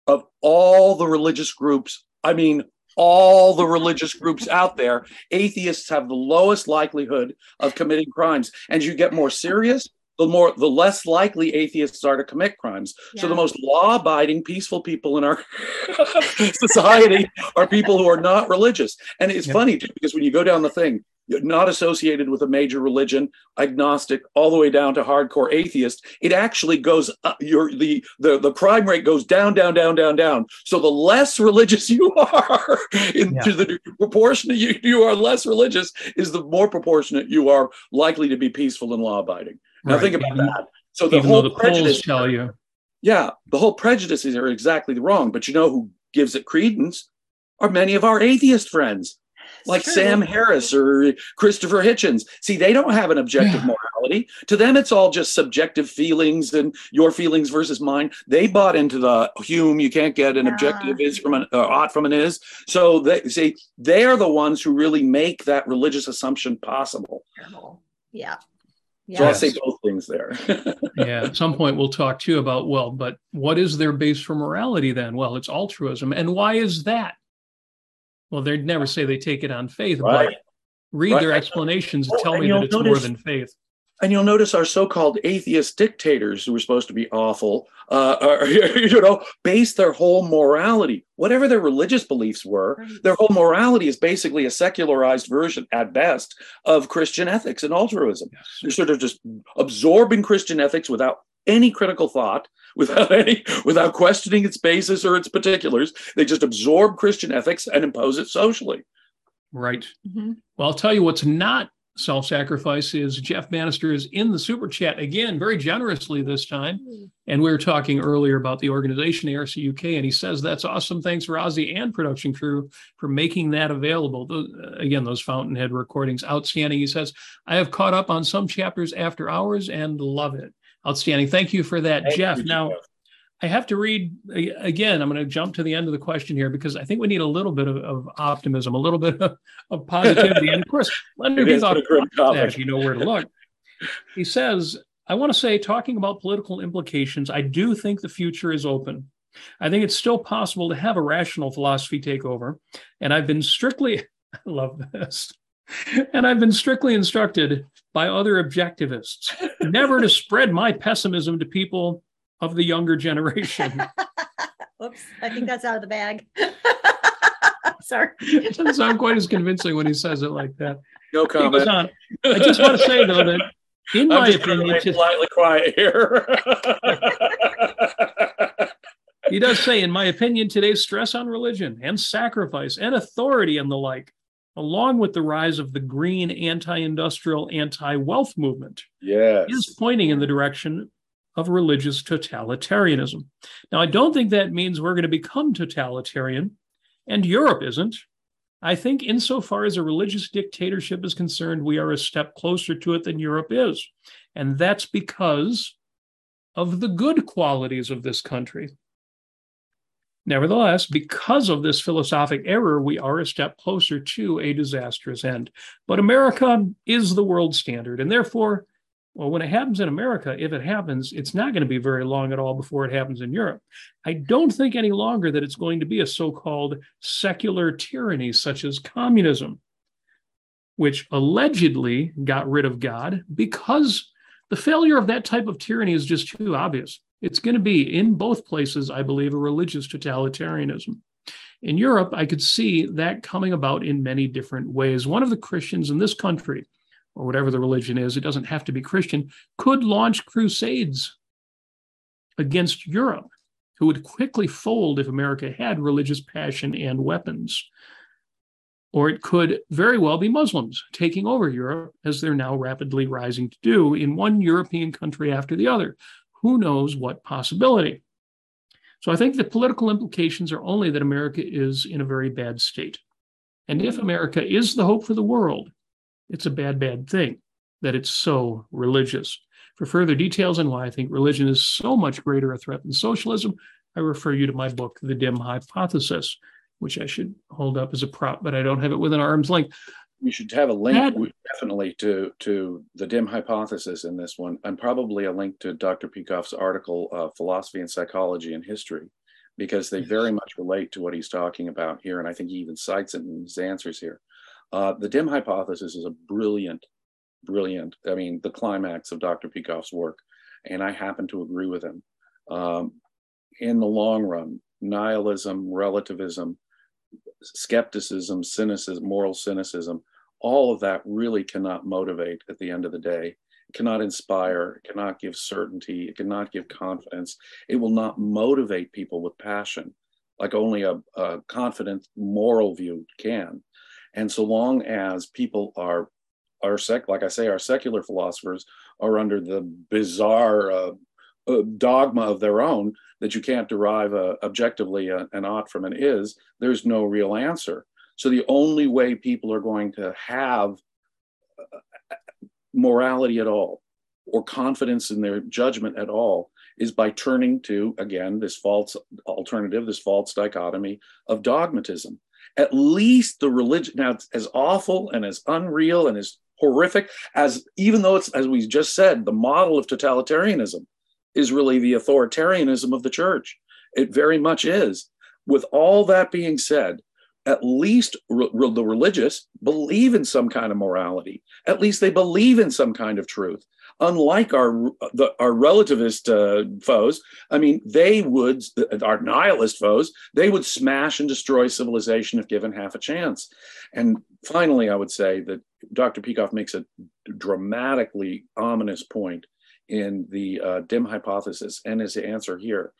Of all the religious groups, I mean, all the religious groups out there, atheists have the lowest likelihood of committing crimes. And you get more serious, the more the less likely atheists are to commit crimes. Yeah. So the most law-abiding, peaceful people in our society are people who are not religious. And it's yeah. funny too, because when you go down the thing, not associated with a major religion, agnostic, all the way down to hardcore atheist, it actually goes up, your the, the the crime rate goes down, down, down, down, down. So the less religious you are, into yeah. the proportionate you, you are less religious, is the more proportionate you are likely to be peaceful and law abiding. Now right. think about even, that. So the whole the prejudice tell you. Yeah, the whole prejudices are exactly wrong. But you know who gives it credence? Are many of our atheist friends like Sam Harris or Christopher Hitchens. See, they don't have an objective yeah. morality. To them, it's all just subjective feelings and your feelings versus mine. They bought into the Hume. You can't get an yeah. objective is from an uh, ought from an is. So they see they are the ones who really make that religious assumption possible. Yeah. Yes. So I'll say both things there. yeah. At some point, we'll talk too about, well, but what is their base for morality then? Well, it's altruism. And why is that? Well, they'd never say they take it on faith, right. but read right. their explanations and tell me that it's notice, more than faith. And you'll notice our so-called atheist dictators, who are supposed to be awful, uh, are, you know, base their whole morality, whatever their religious beliefs were, right. their whole morality is basically a secularized version, at best, of Christian ethics and altruism. Yes. They're sort of just absorbing Christian ethics without any critical thought without any without questioning its basis or its particulars. They just absorb christian ethics and impose it socially. Right. Mm-hmm. well i'll tell you what's not self-sacrifice is jeff bannister is in the super chat again very generously this time. Mm-hmm. and we were talking earlier about the organization arc uk and he says that's awesome. Thanks for ozzy and production crew for making that available. Those, again those fountainhead recordings outstanding. He says i have caught up on some chapters after hours and love it Outstanding. Thank you for that, Thank Jeff. You, now, Jeff. I have to read again. I'm going to jump to the end of the question here because I think we need a little bit of, of optimism, a little bit of, of positivity, and of course, Leonard Peikoff, you know where to look. He says, "I want to say, talking about political implications, I do think the future is open. I think it's still possible to have a rational philosophy take over, and I've been strictly, I love this." and I've been strictly instructed by other objectivists never to spread my pessimism to people of the younger generation. Oops, I think that's out of the bag. Sorry. it doesn't sound quite as convincing when he says it like that. No comment. I just want to say though that in I'm my opinion, to, slightly quiet here. he does say, in my opinion, today's stress on religion and sacrifice and authority and the like along with the rise of the green anti-industrial anti-wealth movement yes. is pointing in the direction of religious totalitarianism. Now i don't think that means we're going to become totalitarian and europe isn't. I think insofar as a religious dictatorship is concerned we are a step closer to it than europe is. And that's because of the good qualities of this country Nevertheless, because of this philosophic error, we are a step closer to a disastrous end. But America is the world standard, and therefore, well, when it happens in America, if it happens, it's not going to be very long at all before it happens in Europe. I don't think any longer that it's going to be a so called secular tyranny such as communism, which allegedly got rid of God because the failure of that type of tyranny is just too obvious. It's going to be in both places, I believe, a religious totalitarianism. In Europe, I could see that coming about in many different ways. One of the Christians in this country, or whatever the religion is, it doesn't have to be Christian, could launch crusades against Europe, who would quickly fold if America had religious passion and weapons. Or it could very well be Muslims taking over Europe, as they're now rapidly rising to do in one European country after the other who knows what possibility. So I think the political implications are only that America is in a very bad state. And if America is the hope for the world, it's a bad, bad thing that it's so religious. For further details on why I think religion is so much greater a threat than socialism, I refer you to my book, The Dim Hypothesis, which I should hold up as a prop, but I don't have it within arm's length we should have a link that, definitely to to the dim hypothesis in this one and probably a link to dr peikoff's article uh, philosophy and psychology and history because they very much relate to what he's talking about here and i think he even cites it in his answers here. Uh, the dim hypothesis is a brilliant brilliant i mean the climax of dr peikoff's work and i happen to agree with him. Um, in the long run nihilism relativism skepticism cynicism moral cynicism all of that really cannot motivate at the end of the day. Cannot inspire, cannot give certainty, it cannot give confidence. It will not motivate people with passion like only a, a confident moral view can. And so long as people are are sec, like I say, our secular philosophers are under the bizarre uh, uh, dogma of their own that you can't derive a, objectively a, an ought from an is, there's no real answer. So the only way people are going to have uh, morality at all or confidence in their judgment at all is by turning to, again, this false alternative, this false dichotomy of dogmatism. At least the religion, now, it's as awful and as unreal and as horrific as, even though it's, as we just said, the model of totalitarianism is really the authoritarianism of the church. It very much is. With all that being said, at least re- the religious believe in some kind of morality. At least they believe in some kind of truth. Unlike our the, our relativist uh, foes, I mean, they would our nihilist foes. They would smash and destroy civilization if given half a chance. And finally, I would say that Dr. Peikoff makes a dramatically ominous point in the uh, dim hypothesis and his answer here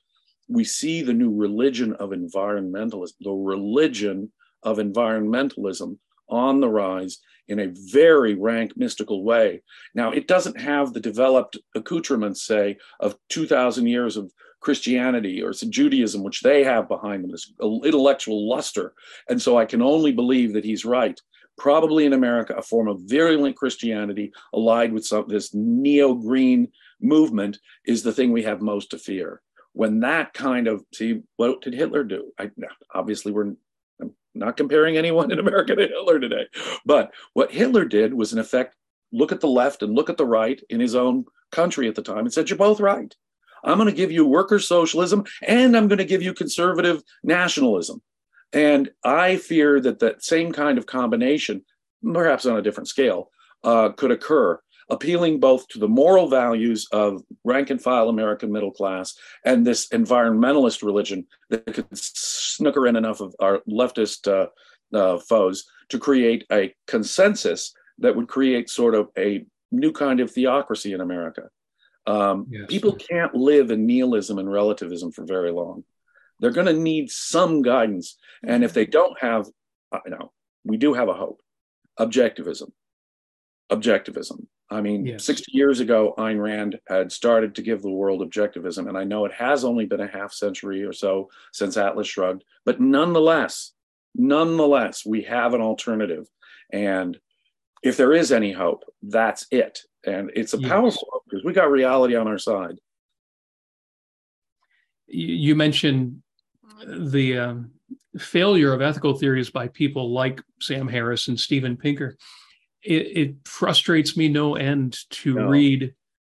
we see the new religion of environmentalism, the religion of environmentalism on the rise in a very rank mystical way. Now, it doesn't have the developed accoutrements, say, of 2,000 years of Christianity or Judaism, which they have behind them, this intellectual luster. And so I can only believe that he's right. Probably in America, a form of virulent Christianity allied with some this neo green movement is the thing we have most to fear when that kind of see what did Hitler do? I, obviously, we're I'm not comparing anyone in America to Hitler today, but what Hitler did was in effect look at the left and look at the right in his own country at the time and said, "You're both right. I'm going to give you worker socialism and I'm going to give you conservative nationalism." And I fear that that same kind of combination, perhaps on a different scale, uh, could occur appealing both to the moral values of rank and file American middle class and this environmentalist religion that could snooker in enough of our leftist uh, uh, foes to create a consensus that would create sort of a new kind of theocracy in America. Um, yes. People can't live in nihilism and relativism for very long. They're going to need some guidance. And if they don't have, uh, you know, we do have a hope objectivism. Objectivism. I mean, yes. 60 years ago, Ayn Rand had started to give the world objectivism. And I know it has only been a half century or so since Atlas Shrugged, but nonetheless, nonetheless, we have an alternative. And if there is any hope, that's it. And it's a yes. powerful hope because we got reality on our side. You mentioned the um, failure of ethical theories by people like Sam Harris and Steven Pinker, it, it frustrates me no end to no. read,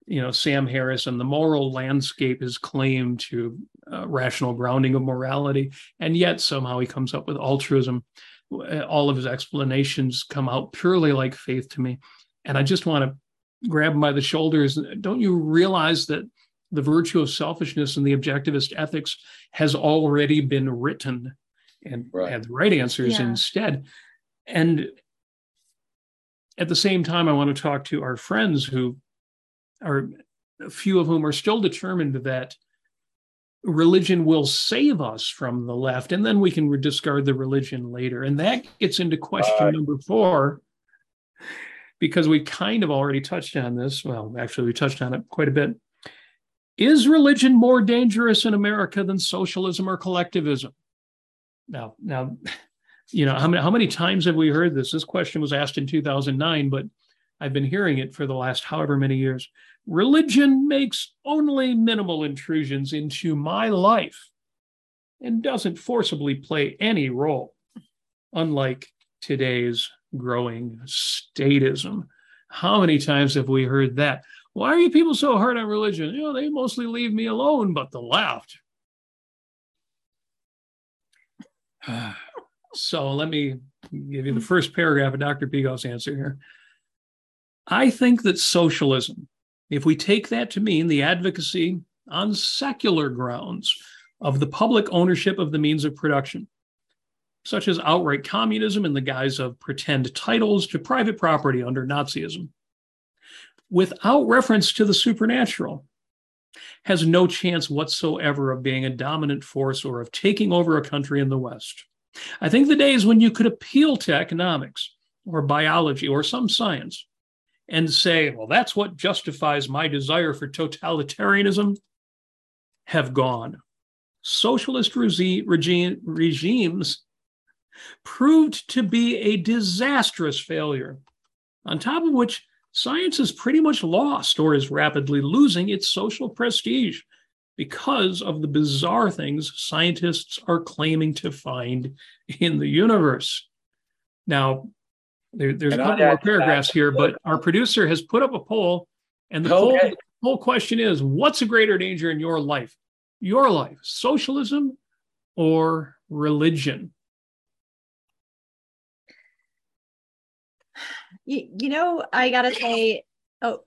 you know, Sam Harris and the moral landscape is claim to uh, rational grounding of morality, and yet somehow he comes up with altruism. All of his explanations come out purely like faith to me, and I just want to grab him by the shoulders. Don't you realize that the virtue of selfishness and the objectivist ethics has already been written and right. had the right answers yeah. instead. And at the same time, I want to talk to our friends who are a few of whom are still determined that religion will save us from the left, and then we can discard the religion later. And that gets into question uh, number four, because we kind of already touched on this. Well, actually, we touched on it quite a bit. Is religion more dangerous in America than socialism or collectivism? Now, now, you know, how many, how many times have we heard this? This question was asked in 2009, but I've been hearing it for the last however many years. Religion makes only minimal intrusions into my life and doesn't forcibly play any role, unlike today's growing statism. How many times have we heard that? Why are you people so hard on religion? You know, they mostly leave me alone, but the left. so let me give you the first paragraph of Dr. Peikoff's answer here. I think that socialism, if we take that to mean the advocacy on secular grounds of the public ownership of the means of production, such as outright communism in the guise of pretend titles to private property under Nazism, without reference to the supernatural has no chance whatsoever of being a dominant force or of taking over a country in the West. I think the days when you could appeal to economics or biology or some science and say, well, that's what justifies my desire for totalitarianism have gone. Socialist regime, regimes proved to be a disastrous failure, on top of which science is pretty much lost or is rapidly losing its social prestige because of the bizarre things scientists are claiming to find in the universe. Now, there, there's a couple more paragraphs here, but our producer has put up a poll, and the, okay. poll, the whole question is what's a greater danger in your life? Your life, socialism or religion? you, you know, I gotta say, oh,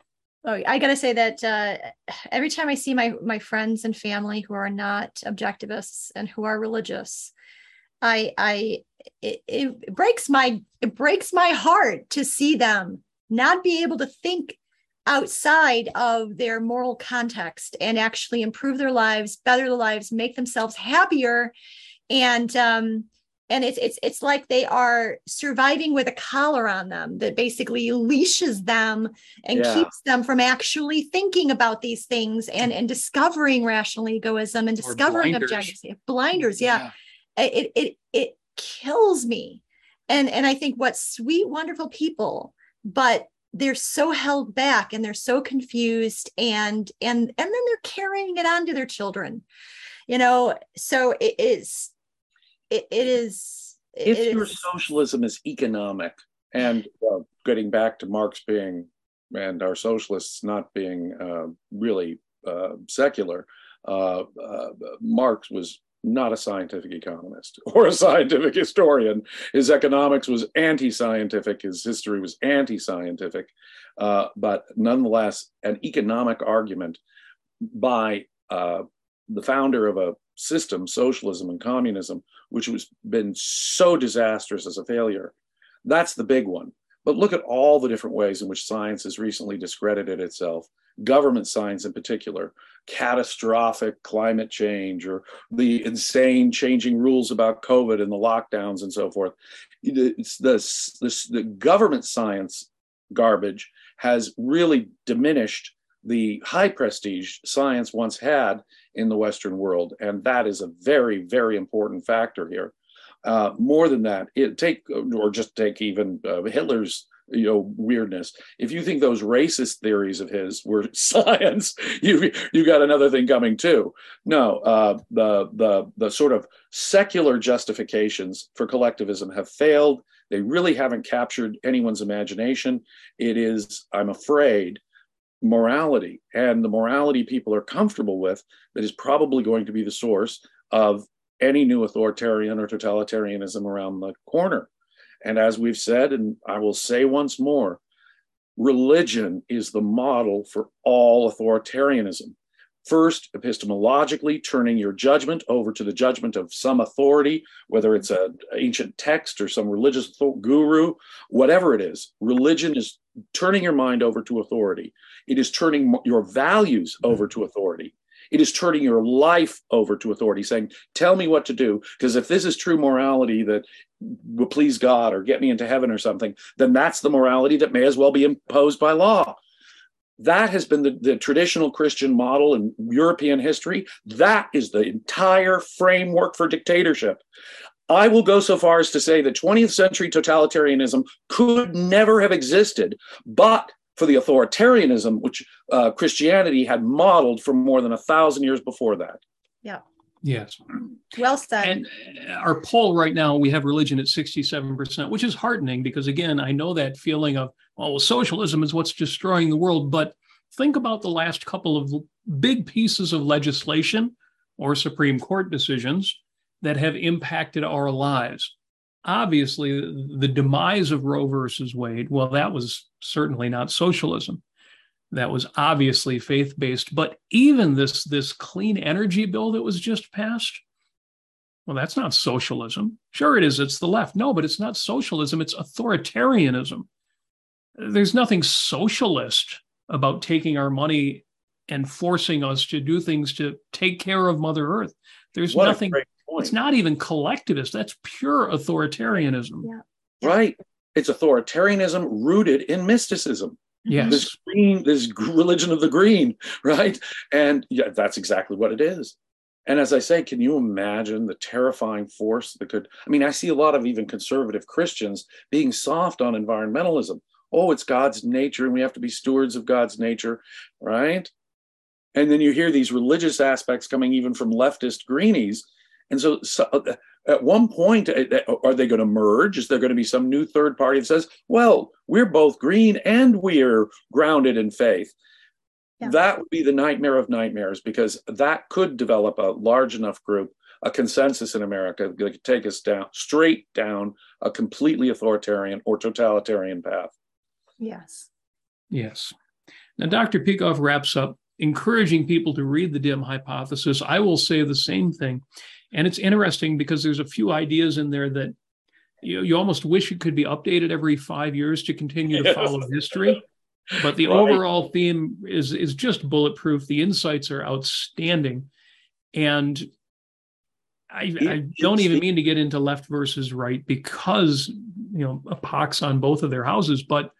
oh, I gotta say that uh, every time I see my my friends and family who are not objectivists and who are religious, I I it, it breaks my it breaks my heart to see them not be able to think outside of their moral context and actually improve their lives, better their lives, make themselves happier, and um, and it's it's it's like they are surviving with a collar on them that basically leashes them and yeah. keeps them from actually thinking about these things and and discovering rational egoism and discovering objectivity blinders yeah. yeah, it it it kills me. And and i think what sweet wonderful people but they're so held back and they're so confused and and and then they're carrying it on to their children you know? So it is it, it is if it your is, socialism is economic and uh, getting back to marx being and our socialists not being uh, really uh, secular uh, uh, marx was not a scientific economist or a scientific historian. His economics was anti-scientific. His history was anti-scientific. Uh, but nonetheless an economic argument by the founder of a system, socialism and communism, which has been so disastrous as a failure. That's the big one. But look at all the different ways in which science has recently discredited itself, government science in particular, catastrophic climate change, or the insane changing rules about COVID and the lockdowns and so forth. It's the government science garbage has really diminished the high prestige science once had in the Western world. And that is a very, very important factor here. Uh, more than that, it take or just take even uh, Hitler's you know weirdness if you think those racist theories of his were science you you got another thing coming too no uh, the the the sort of secular justifications for collectivism have failed they really haven't captured anyone's imagination it is i'm afraid morality and the morality people are comfortable with that is probably going to be the source of any new authoritarian or totalitarianism around the corner and as we've said, and I will say once more, religion is the model for all authoritarianism. First, epistemologically, turning your judgment over to the judgment of some authority, whether it's an ancient text or some religious guru, whatever it is. Religion is turning your mind over to authority. It is turning your values mm-hmm. over to authority. It is turning your life over to authority, saying, Tell me what to do. Because if this is true morality that will please God or get me into heaven or something, then that's the morality that may as well be imposed by law. That has been the, the traditional Christian model in European history. That is the entire framework for dictatorship. I will go so far as to say that 20th century totalitarianism could never have existed but for the authoritarianism which uh, Christianity had modeled for more than a thousand years before that. Yeah. Yes. Well said. And our poll right now, we have religion at 67%, which is heartening because, again, I know that feeling of, well, socialism is what's destroying the world. But think about the last couple of big pieces of legislation or Supreme Court decisions that have impacted our lives obviously the demise of Roe versus Wade, well, that was certainly not socialism. That was obviously faith-based. But even this, this clean energy bill that was just passed, well, that's not socialism. Sure, it is. It's the left. No, but it's not socialism. It's authoritarianism. There's nothing socialist about taking our money and forcing us to do things to take care of Mother Earth. There's what nothing point. It's not even collectivist. That's pure authoritarianism. Yeah. yeah. Right. It's authoritarianism rooted in mysticism. Yes. This green, this religion of the green, right? And yeah, that's exactly what it is. And as I say, can you imagine the terrifying force that could? I mean, I see a lot of even conservative Christians being soft on environmentalism. Oh, it's God's nature, and we have to be stewards of God's nature, right? And then you hear these religious aspects coming even from leftist greenies and so, so uh, at one point, uh, uh, are they going to merge? Is there going to be some new third party that says, well, we're both green and we're grounded in faith? Yeah. That would be the nightmare of nightmares because that could develop a large enough group, a consensus in America that could take us down straight down a completely authoritarian or totalitarian path. Yes. Yes. Now, Dr. Peikoff wraps up encouraging people to read the dim hypothesis. I will say the same thing. And it's interesting because there's a few ideas in there that you, you almost wish it could be updated every five years to continue to follow history. But the right. overall theme is is just bulletproof. The insights are outstanding. And I, I, don't even mean to get into left versus right because you know a pox on both of their houses, but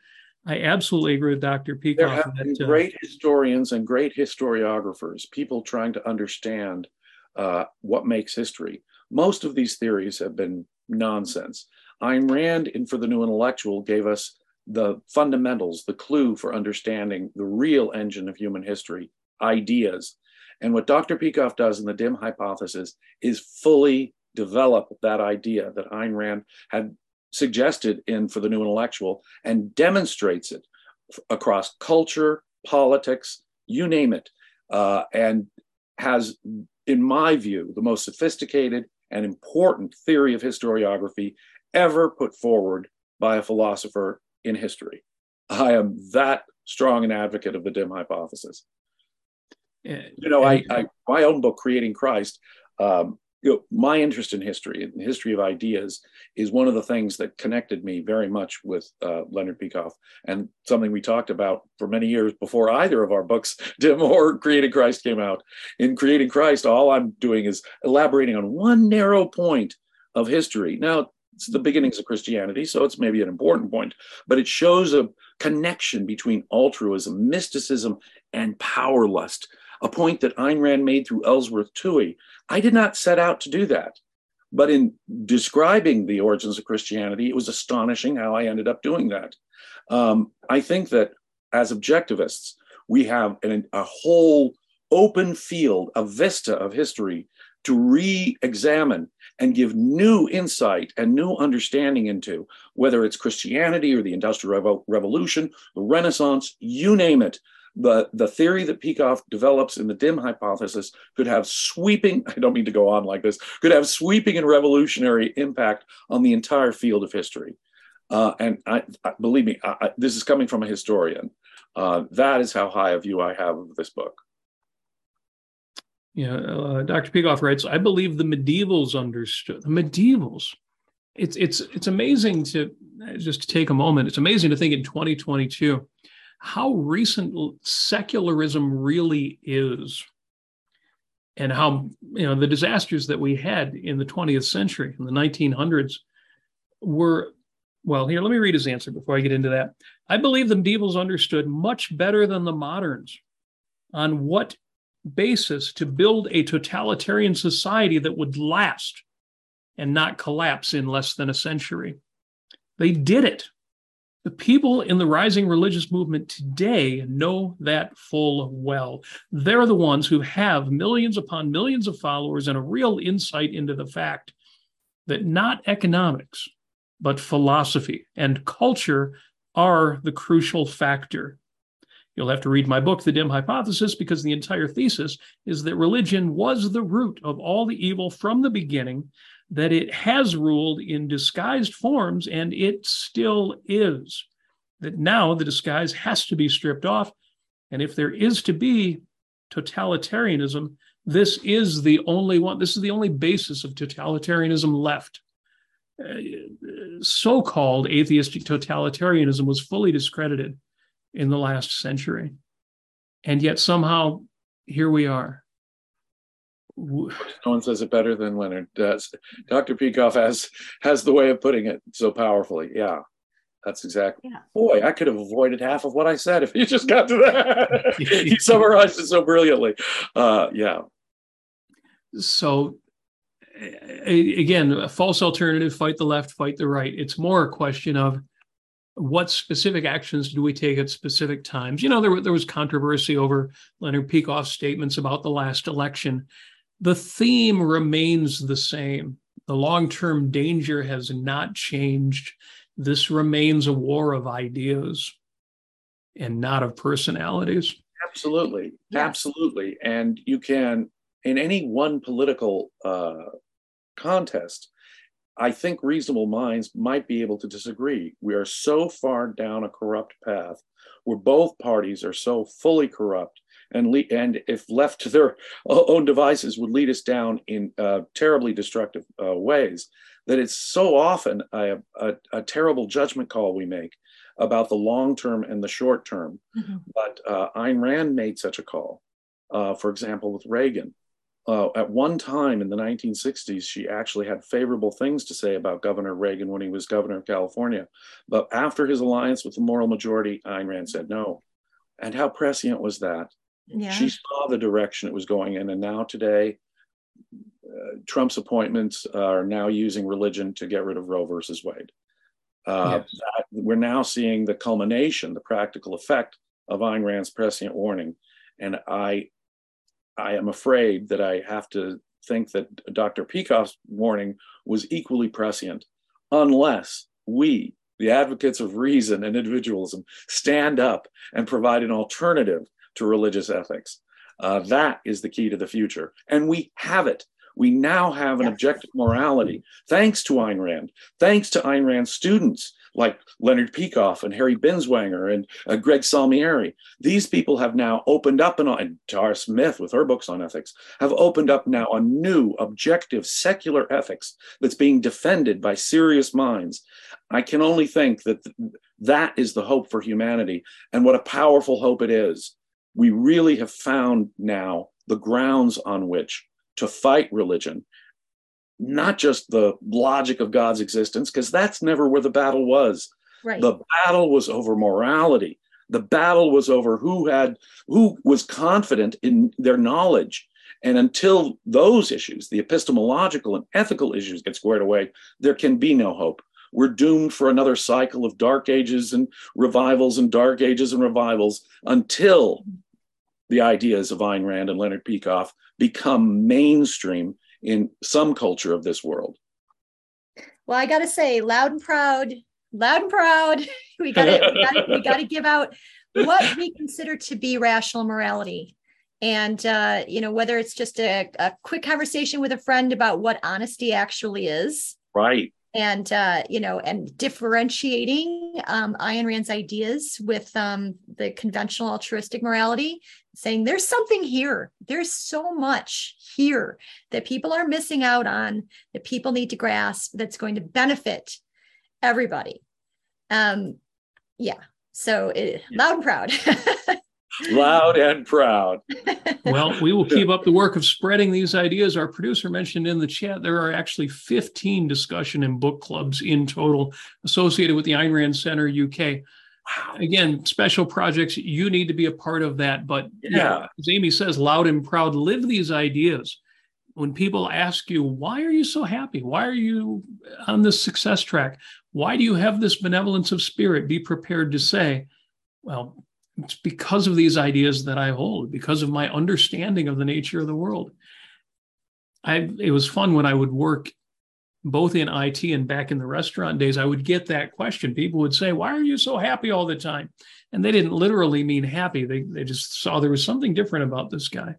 I absolutely agree with Dr. Peikoff. There have been that, uh, great historians and great historiographers, people trying to understand uh, what makes history. Most of these theories have been nonsense. Ayn Rand in For the New Intellectual gave us the fundamentals, the clue for understanding the real engine of human history, ideas. And what Dr. Peikoff does in the dim hypothesis is fully develop that idea that Ayn Rand had suggested in For the New Intellectual and demonstrates it across culture, politics, you name it, uh, and has in my view, the most sophisticated and important theory of historiography ever put forward by a philosopher in history. I am that strong an advocate of the dim hypothesis. You know, I, I my own book, Creating Christ, um, you know, my interest in history and the history of ideas is one of the things that connected me very much with uh, Leonard Peikoff and something we talked about for many years before either of our books, Dim or Creating Christ, came out. In Creating Christ, all I'm doing is elaborating on one narrow point of history. Now, it's the beginnings of Christianity, so it's maybe an important point, but it shows a connection between altruism, mysticism, and power lust a point that Ayn Rand made through Ellsworth Toohey. I did not set out to do that. But in describing the origins of Christianity, it was astonishing how I ended up doing that. Um, I think that as objectivists, we have an, a whole open field, a vista of history to re examine and give new insight and new understanding into whether it's Christianity or the Industrial Revolution, the Renaissance, you name it. The, the theory that Peikoff develops in the dim hypothesis could have sweeping, I don't mean to go on like this, could have sweeping and revolutionary impact on the entire field of history. Uh, and I, I, believe me, I, this is coming from a historian. Uh, that is how high a view I have of this book. Yeah, uh, Dr. Peikoff writes, I believe the medievals understood the medievals. It's it's it's amazing to just to take a moment. It's amazing to think in 2022 how recent secularism really is, and how you know the disasters that we had in the 20th century, in the 1900s, were well. Here, let me read his answer before I get into that. I believe the medievals understood much better than the moderns on what basis to build a totalitarian society that would last and not collapse in less than a century. They did it. The people in the rising religious movement today know that full well. They're the ones who have millions upon millions of followers and a real insight into the fact that not economics, but philosophy and culture are the crucial factor You'll have to read my book, The Dim Hypothesis, because the entire thesis is that religion was the root of all the evil from the beginning, that it has ruled in disguised forms, and it still is. That now the disguise has to be stripped off. And if there is to be totalitarianism, this is the only one, this is the only basis of totalitarianism left. Uh, so called atheistic totalitarianism was fully discredited in the last century. And yet somehow here we are. No one says it better than Leonard does. Dr. Peikoff has has the way of putting it so powerfully. Yeah, that's exactly. Yeah. Boy, I could have avoided half of what I said if you just got to that. he summarized it so brilliantly. Uh, yeah. So again, a false alternative: fight the left, fight the right. It's more a question of what specific actions do we take at specific times? You know, there, there was controversy over Leonard Peikoff's statements about the last election. The theme remains the same. The long term danger has not changed. This remains a war of ideas and not of personalities. Absolutely. Yes. Absolutely. And you can, in any one political uh, contest, I think reasonable minds might be able to disagree. We are so far down a corrupt path where both parties are so fully corrupt and, le- and if left to their own devices would lead us down in uh, terribly destructive uh, ways that it's so often a, a, a, terrible judgment call we make about the long term and the short term. Mm-hmm. But uh, Ayn Rand made such a call, uh, for example, with Reagan uh, at one time in the 1960s, she actually had favorable things to say about Governor Reagan when he was governor of California. But after his alliance with the moral majority, Ayn Rand said no. And how prescient was that? Yeah. She saw the direction it was going in. And now, today, uh, Trump's appointments are now using religion to get rid of Roe versus Wade. Uh, yes. that, we're now seeing the culmination, the practical effect of Ayn Rand's prescient warning. And I I am afraid that I have to think that Dr. Peikoff's warning was equally prescient, unless we, the advocates of reason and individualism, stand up and provide an alternative to religious ethics. Uh, that is the key to the future. And we have it. We now have an yes. objective morality, thanks to Ayn Rand, thanks to Ayn Rand's students like Leonard Peikoff and Harry Binswanger and uh, Greg Salmieri. These people have now opened up, and, and Tara Smith with her books on ethics have opened up now a new, objective, secular ethics that's being defended by serious minds. I can only think that th- that is the hope for humanity, and what a powerful hope it is. We really have found now the grounds on which to fight religion not just the logic of God's existence, because that's never where the battle was. Right. The battle was over morality. The battle was over who had who was confident in their knowledge. And until those issues, the epistemological and ethical issues, get squared away, there can be no hope. we're doomed for another cycle of dark ages and revivals and dark ages and revivals until the ideas of Ayn Rand and Leonard Peikoff become mainstream in some culture of this world. Well, I got to say, loud and proud, loud and proud. We got to we got to we got to give out what we consider to be rational morality. And uh, you know, whether it's just a, a quick conversation with a friend about what honesty actually is, right? And uh, you know and differentiating um, Ayn Rand's ideas with um, the conventional altruistic morality, saying there's something here. There's so much here that people are missing out on that people need to grasp that's going to benefit everybody. Um, yeah. So it, loud and proud. loud and proud. well, we will keep up the work of spreading these ideas. Our producer mentioned in the chat there are actually 15 discussion and book clubs in total associated with the Ayn Rand Center UK. Wow. Again, special projects, you need to be a part of that. But yeah, as Amy says, loud and proud, live these ideas. When people ask you, why are you so happy? Why are you on this success track? Why do you have this benevolence of spirit? Be prepared to say, well, it's because of these ideas that I hold, because of my understanding of the nature of the world. I it was fun when I would work both in IT and back in the restaurant days, I would get that question. People would say, Why are you so happy all the time? And they didn't literally mean happy. They, they just saw there was something different about this guy.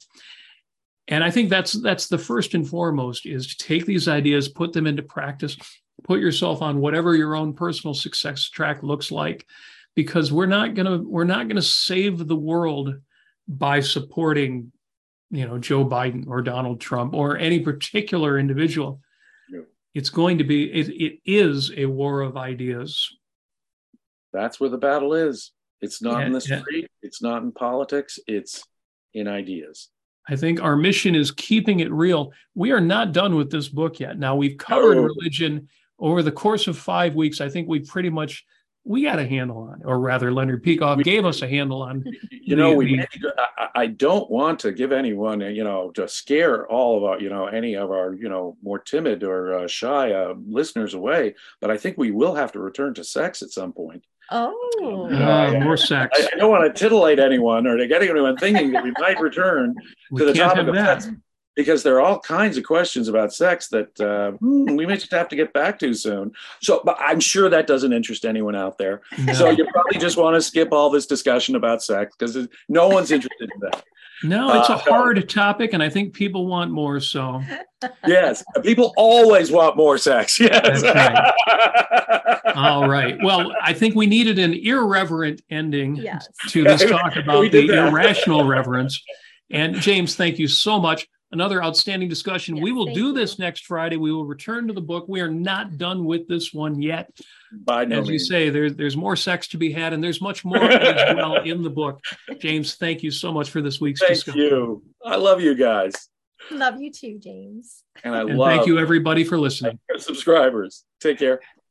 And I think that's that's the first and foremost is to take these ideas, put them into practice, put yourself on whatever your own personal success track looks like because we're not going to we're not going to save the world by supporting you know Joe Biden or Donald Trump or any particular individual yeah. it's going to be it, it is a war of ideas that's where the battle is it's not yeah, in the street yeah. it's not in politics it's in ideas I think our mission is keeping it real. We are not done with this book yet. Now, we've covered oh. religion over the course of five weeks. I think we pretty much we got a handle on, or rather, Leonard Peikoff we, gave us a handle on. You know, the, we. The, I, I, don't want to give anyone, you know, to scare all of our, you know, any of our, you know, more timid or uh, shy uh, listeners away. But I think we will have to return to sex at some point. Oh, uh, more sex. I, I, don't want to titillate anyone or to get anyone thinking that we might return to the topic of that. sex because there are all kinds of questions about sex that uh, hmm, we may just have to get back to soon. So, but I'm sure that doesn't interest anyone out there. No. So you probably just want to skip all this discussion about sex because no one's interested in that. No, it's a uh, hard topic, and I think people want more. So, yes, people always want more sex. Yes. Right. All right. Well, I think we needed an irreverent ending yes. to this talk about the irrational reverence. And James, thank you so much another outstanding discussion. Yes, we will do you. this next Friday. We will return to the book. We are not done with this one yet. By no As means. you say, there's there's more sex to be had, and there's much more as well in the book. James, thank you so much for this week's thank discussion. Thank you. I love you guys. Love you too, James. And I and love. Thank you, everybody, for listening. Subscribers. Take care.